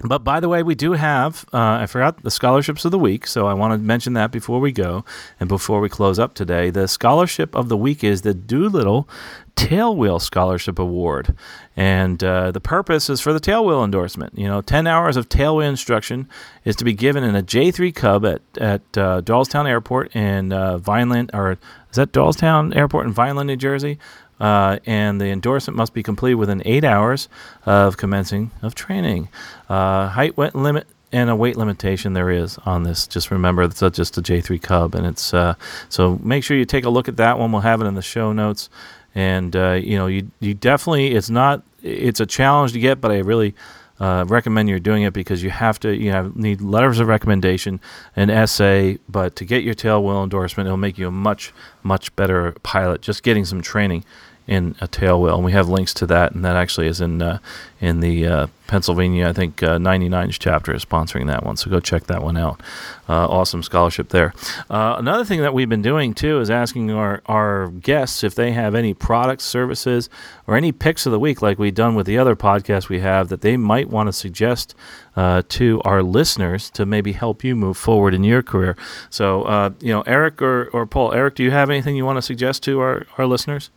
[SPEAKER 2] but by the way, we do have, uh, I forgot the scholarships of the week, so I want to mention that before we go and before we close up today. The scholarship of the week is the Doolittle Tailwheel Scholarship Award. And uh, the purpose is for the tailwheel endorsement. You know, 10 hours of tailwheel instruction is to be given in a J3 Cub at, at uh, Airport in uh, Vineland, or is that Doylestown Airport in Vineland, New Jersey? Uh, and the endorsement must be complete within eight hours of commencing of training. Uh, height weight limit and a weight limitation there is on this. Just remember it's just a J3 Cub, and it's uh, so make sure you take a look at that one. We'll have it in the show notes, and uh, you know you you definitely it's not it's a challenge to get, but I really. Uh, recommend you're doing it because you have to you have need letters of recommendation an essay but to get your tailwheel endorsement it'll make you a much much better pilot just getting some training in a tailwheel, and we have links to that, and that actually is in uh, in the uh, Pennsylvania, I think uh, 99's chapter is sponsoring that one, so go check that one out. Uh, awesome scholarship there. Uh, another thing that we've been doing too is asking our our guests if they have any products, services, or any picks of the week, like we've done with the other podcasts we have, that they might want to suggest uh, to our listeners to maybe help you move forward in your career. So, you know, Eric or, or Paul, Eric, do you have anything you want to suggest to our, our listeners?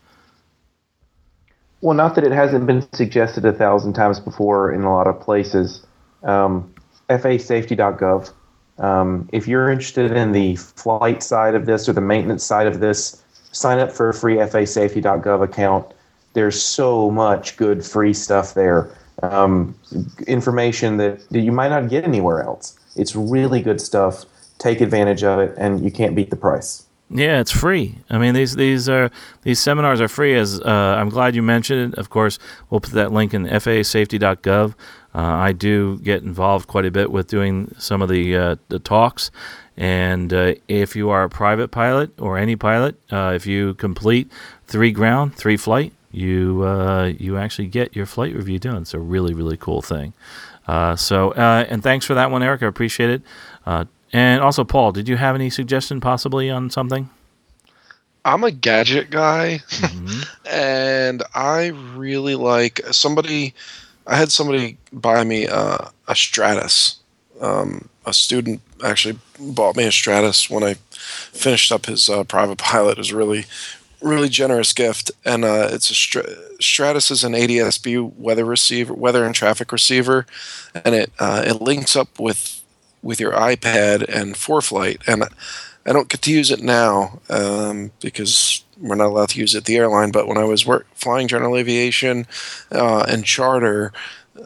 [SPEAKER 3] Well, not that it hasn't been suggested a thousand times before in a lot of places. Um, FAASafety.gov. Um, if you're interested in the flight side of this or the maintenance side of this, sign up for a free FAASafety.gov account. There's so much good free stuff there. Um, information that, that you might not get anywhere else. It's really good stuff. Take advantage of it, and you can't beat the price.
[SPEAKER 2] Yeah, it's free. I mean, these these are these seminars are free. As uh, I'm glad you mentioned it. Of course, we'll put that link in FAASafety.gov. Uh, I do get involved quite a bit with doing some of the uh, the talks. And uh, if you are a private pilot or any pilot, uh, if you complete three ground, three flight, you uh, you actually get your flight review done. It's a really really cool thing. So and thanks for that one, Eric. I appreciate it. And also, Paul, did you have any suggestion possibly on something?
[SPEAKER 4] I'm a gadget guy,
[SPEAKER 2] Mm-hmm.
[SPEAKER 4] and I really like somebody. I had somebody buy me uh, a Stratus. Um, a student actually bought me a Stratus when I finished up his uh, private pilot. It was a really, really generous gift, and uh, it's a Str- Stratus is an ADSB weather receiver, weather and traffic receiver, and it uh, it links up with with your iPad and ForeFlight, and I don't get to use it now um, because we're not allowed to use it at the airline. But when I was work, flying general aviation uh, and charter,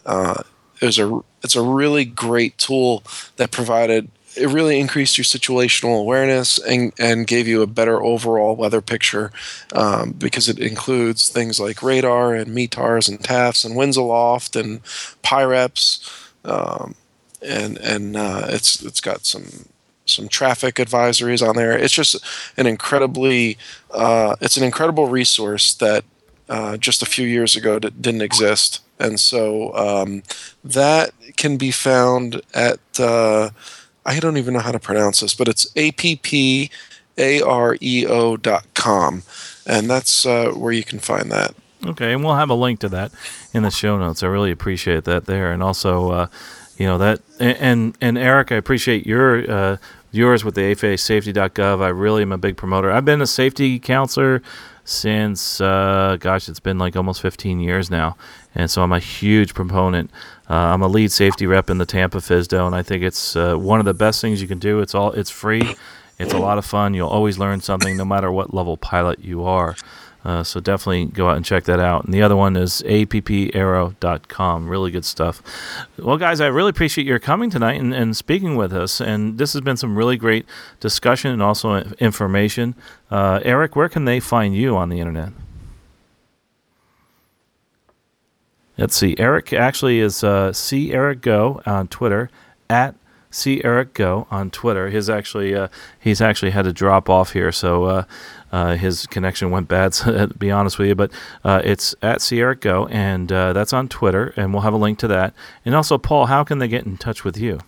[SPEAKER 4] uh, it was a it's a really great tool that provided it really increased your situational awareness and, and gave you a better overall weather picture um, because it includes things like radar and METARs and TAFs and winds aloft and PIREPs um, and and uh, it's it's got some some traffic advisories on there. It's just an incredibly uh, it's an incredible resource that uh, just a few years ago d- didn't exist, and so um, that can be found at uh, I don't even know how to pronounce this, but it's appareo dot com, and that's uh, where you can find that.
[SPEAKER 2] Okay, and we'll have a link to that in the show notes. I really appreciate that there, and also, uh, you know that, and and Eric, I appreciate your uh, yours with the FAASafety.gov. I really am a big promoter. I've been a safety counselor since, uh, gosh, it's been like almost 15 years now, and so I'm a huge proponent. Uh, I'm a lead safety rep in the Tampa FSDO, and I think it's uh, one of the best things you can do. It's all it's free. It's a lot of fun. You'll always learn something, no matter what level pilot you are. Uh, so definitely go out and check that out. And the other one is appaero.com. Really good stuff. Well, guys, I really appreciate your coming tonight and, and speaking with us. And this has been some really great discussion and also information. Uh, Eric, where can they find you on the internet? Let's see. Eric actually is uh, see Eric Go on Twitter at see Eric Go on Twitter. His actually uh, he's actually had to drop off here, so uh, uh, his connection went bad. So to be honest with you, but uh, it's at Eric Go, and uh, that's on Twitter, and we'll have a link to that. And also, Paul, how can they get in touch with you?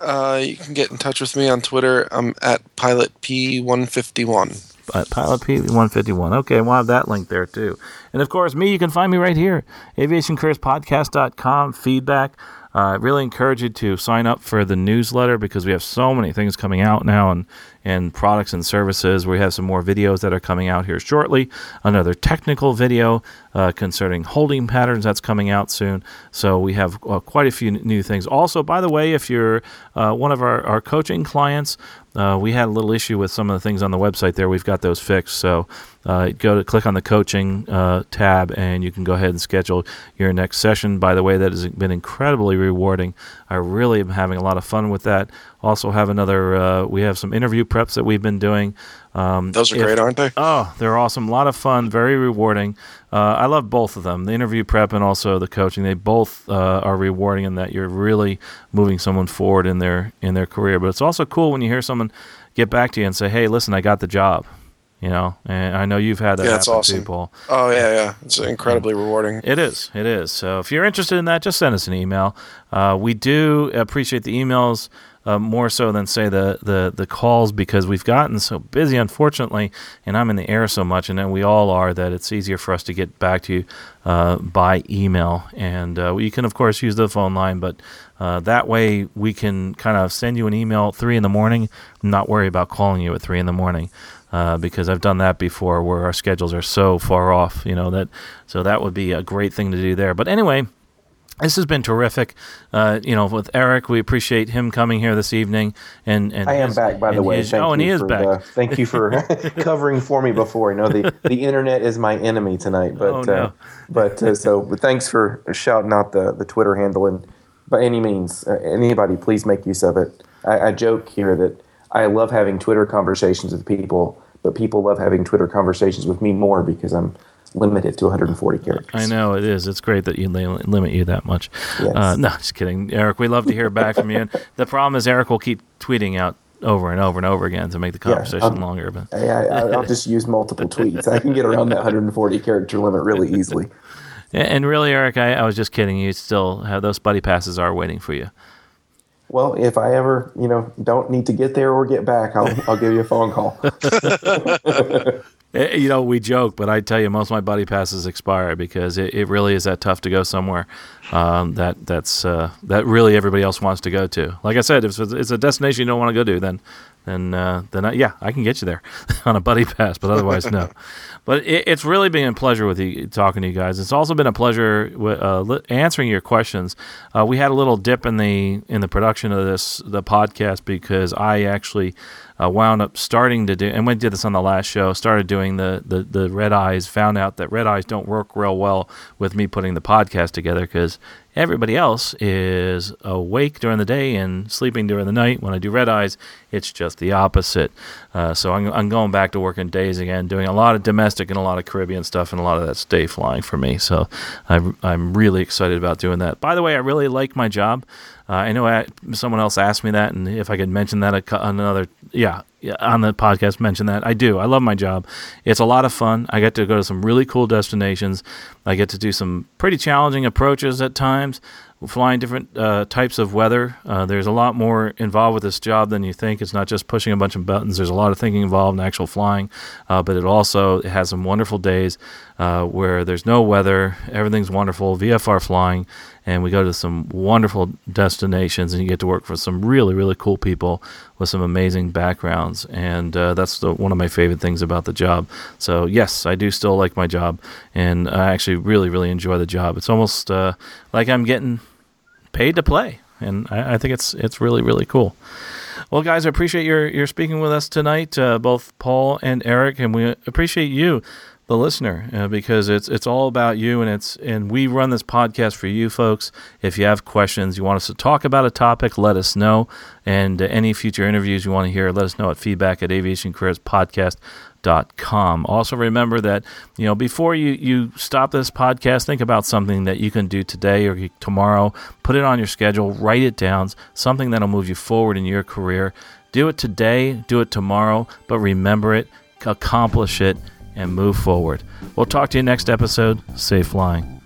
[SPEAKER 4] Uh, you can get in touch with me on Twitter. I'm at pilot p151 At
[SPEAKER 2] Pilot P151. Okay, we'll have that link there too. And of course, me, you can find me right here, aviationcareerspodcast.com, feedback. I uh, really encourage you to sign up for the newsletter because we have so many things coming out now and, and products and services. We have some more videos that are coming out here shortly. Another technical video uh, concerning holding patterns that's coming out soon. So we have uh, quite a few new things. Also, by the way, if you're uh, one of our, our coaching clients, uh, we had a little issue with some of the things on the website there. We've got those fixed. So uh, go to click on the coaching uh, tab and you can go ahead and schedule your next session. By the way, that has been incredibly rewarding. I really am having a lot of fun with that. Also, have another, uh, we have some interview preps that we've been doing.
[SPEAKER 4] Um, Those are if, great, aren't they?
[SPEAKER 2] Oh, they're awesome. A lot of fun, very rewarding. Uh, I love both of them the interview prep and also the coaching. They both uh, are rewarding in that you're really moving someone forward in their, in their career. But it's also cool when you hear someone get back to you and say, hey, listen, I got the job you know and i know you've had that
[SPEAKER 4] yeah,
[SPEAKER 2] happen
[SPEAKER 4] awesome.
[SPEAKER 2] too paul
[SPEAKER 4] oh yeah yeah it's incredibly rewarding
[SPEAKER 2] it is it is so if you're interested in that just send us an email uh, we do appreciate the emails uh, more so than say the, the the calls because we've gotten so busy unfortunately and i'm in the air so much and then we all are that it's easier for us to get back to you uh, by email and uh, you can of course use the phone line but uh, that way we can kind of send you an email at three in the morning not worry about calling you at three in the morning uh, because I've done that before where our schedules are so far off, you know that so that would be a great thing to do there. But anyway, this has been terrific. Uh, you know, with Eric, we appreciate him coming here this evening. And, and
[SPEAKER 3] I am his, back, by the way.
[SPEAKER 2] His, oh, and he is back.
[SPEAKER 3] The, thank you for covering for me before. I know the, the internet is my enemy tonight, but oh, no. uh, but uh, so but thanks for shouting out the the Twitter handle and by any means, uh, anybody, please make use of it. I, I joke here that I love having Twitter conversations with people, but people love having Twitter conversations with me more because I'm limited to 140 characters.
[SPEAKER 2] I know it is. It's great that you limit you that much.
[SPEAKER 3] Yes.
[SPEAKER 2] Uh, no, just kidding, Eric. We love to hear back from you. And the problem is Eric will keep tweeting out over and over and over again to make the conversation yeah, longer. But
[SPEAKER 3] I, will just use multiple tweets. I can get around that 140 character limit really easily.
[SPEAKER 2] And really, Eric, I, I was just kidding. You still have those buddy passes are waiting for you
[SPEAKER 3] well, if I ever, you know, don't need to get there or get back, I'll, I'll give you a phone call.
[SPEAKER 2] Eh, you know, we joke, but I tell you, most of my buddy passes expire because it, it really is that tough to go somewhere um, that that's uh, that really everybody else wants to go to. Like I said, if it's a destination you don't want to go to, then then uh, then I, yeah, I can get you there on a buddy pass, but otherwise no. But it, it's really been a pleasure with you talking to you guys. It's also been a pleasure uh, answering your questions. Uh, we had a little dip in the in the production of this the podcast because I actually uh, wound up starting to do, and we did this on the last show. Started doing the, the the red eyes. Found out that red eyes don't work real well with me putting the podcast together because Everybody else is awake during the day and sleeping during the night. When I do red eyes, it's just the opposite. Uh, so I'm, I'm going back to working days again, doing a lot of domestic and a lot of Caribbean stuff, and a lot of that's day flying for me. So I'm, I'm really excited about doing that. By the way, I really like my job. Uh, I know I, someone else asked me that, and if I could mention that on another, yeah, on the podcast, mention that. I do. I love my job. It's a lot of fun. I get to go to some really cool destinations. I get to do some pretty challenging approaches at times flying different uh, types of weather. Uh, there's a lot more involved with this job than you think. It's not just pushing a bunch of buttons. There's a lot of thinking involved in actual flying, uh, but it also it has some wonderful days uh, where there's no weather. Everything's wonderful. VFR flying, and we go to some wonderful destinations, and you get to work for some really really cool people with some amazing backgrounds, and uh, that's the, one of my favorite things about the job. So yes, I do still like my job, and I actually really really enjoy the job. It's almost uh, like I'm getting paid to play, and I, I, think it's it's really really cool. Well, guys, I appreciate your your speaking with us tonight, uh, both Paul and Eric, and we appreciate you, the listener, uh, because it's it's all about you, and it's and we run this podcast for you folks. If you have questions, you want us to talk about a topic, let us know, and uh, any future interviews you want to hear, let us know at feedback at Aviation Careers com. Also, remember that you know before you you stop this podcast, think about something that you can do today or tomorrow. Put it on your schedule. Write it down. Something that'll move you forward in your career. Do it today. Do it tomorrow. But remember it. Accomplish it and move forward. We'll talk to you next episode. Safe flying.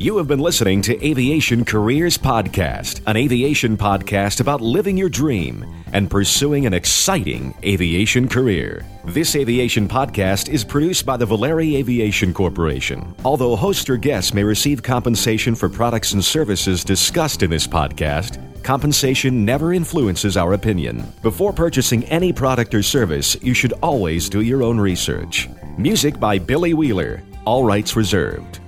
[SPEAKER 1] You have been listening to Aviation Careers Podcast, an aviation podcast about living your dream and pursuing an exciting aviation career. This aviation podcast is produced by the Valeri Aviation Corporation. Although host or guests may receive compensation for products and services discussed in this podcast, compensation never influences our opinion. Before purchasing any product or service, you should always do your own research. Music by Billy Wheeler, all rights reserved.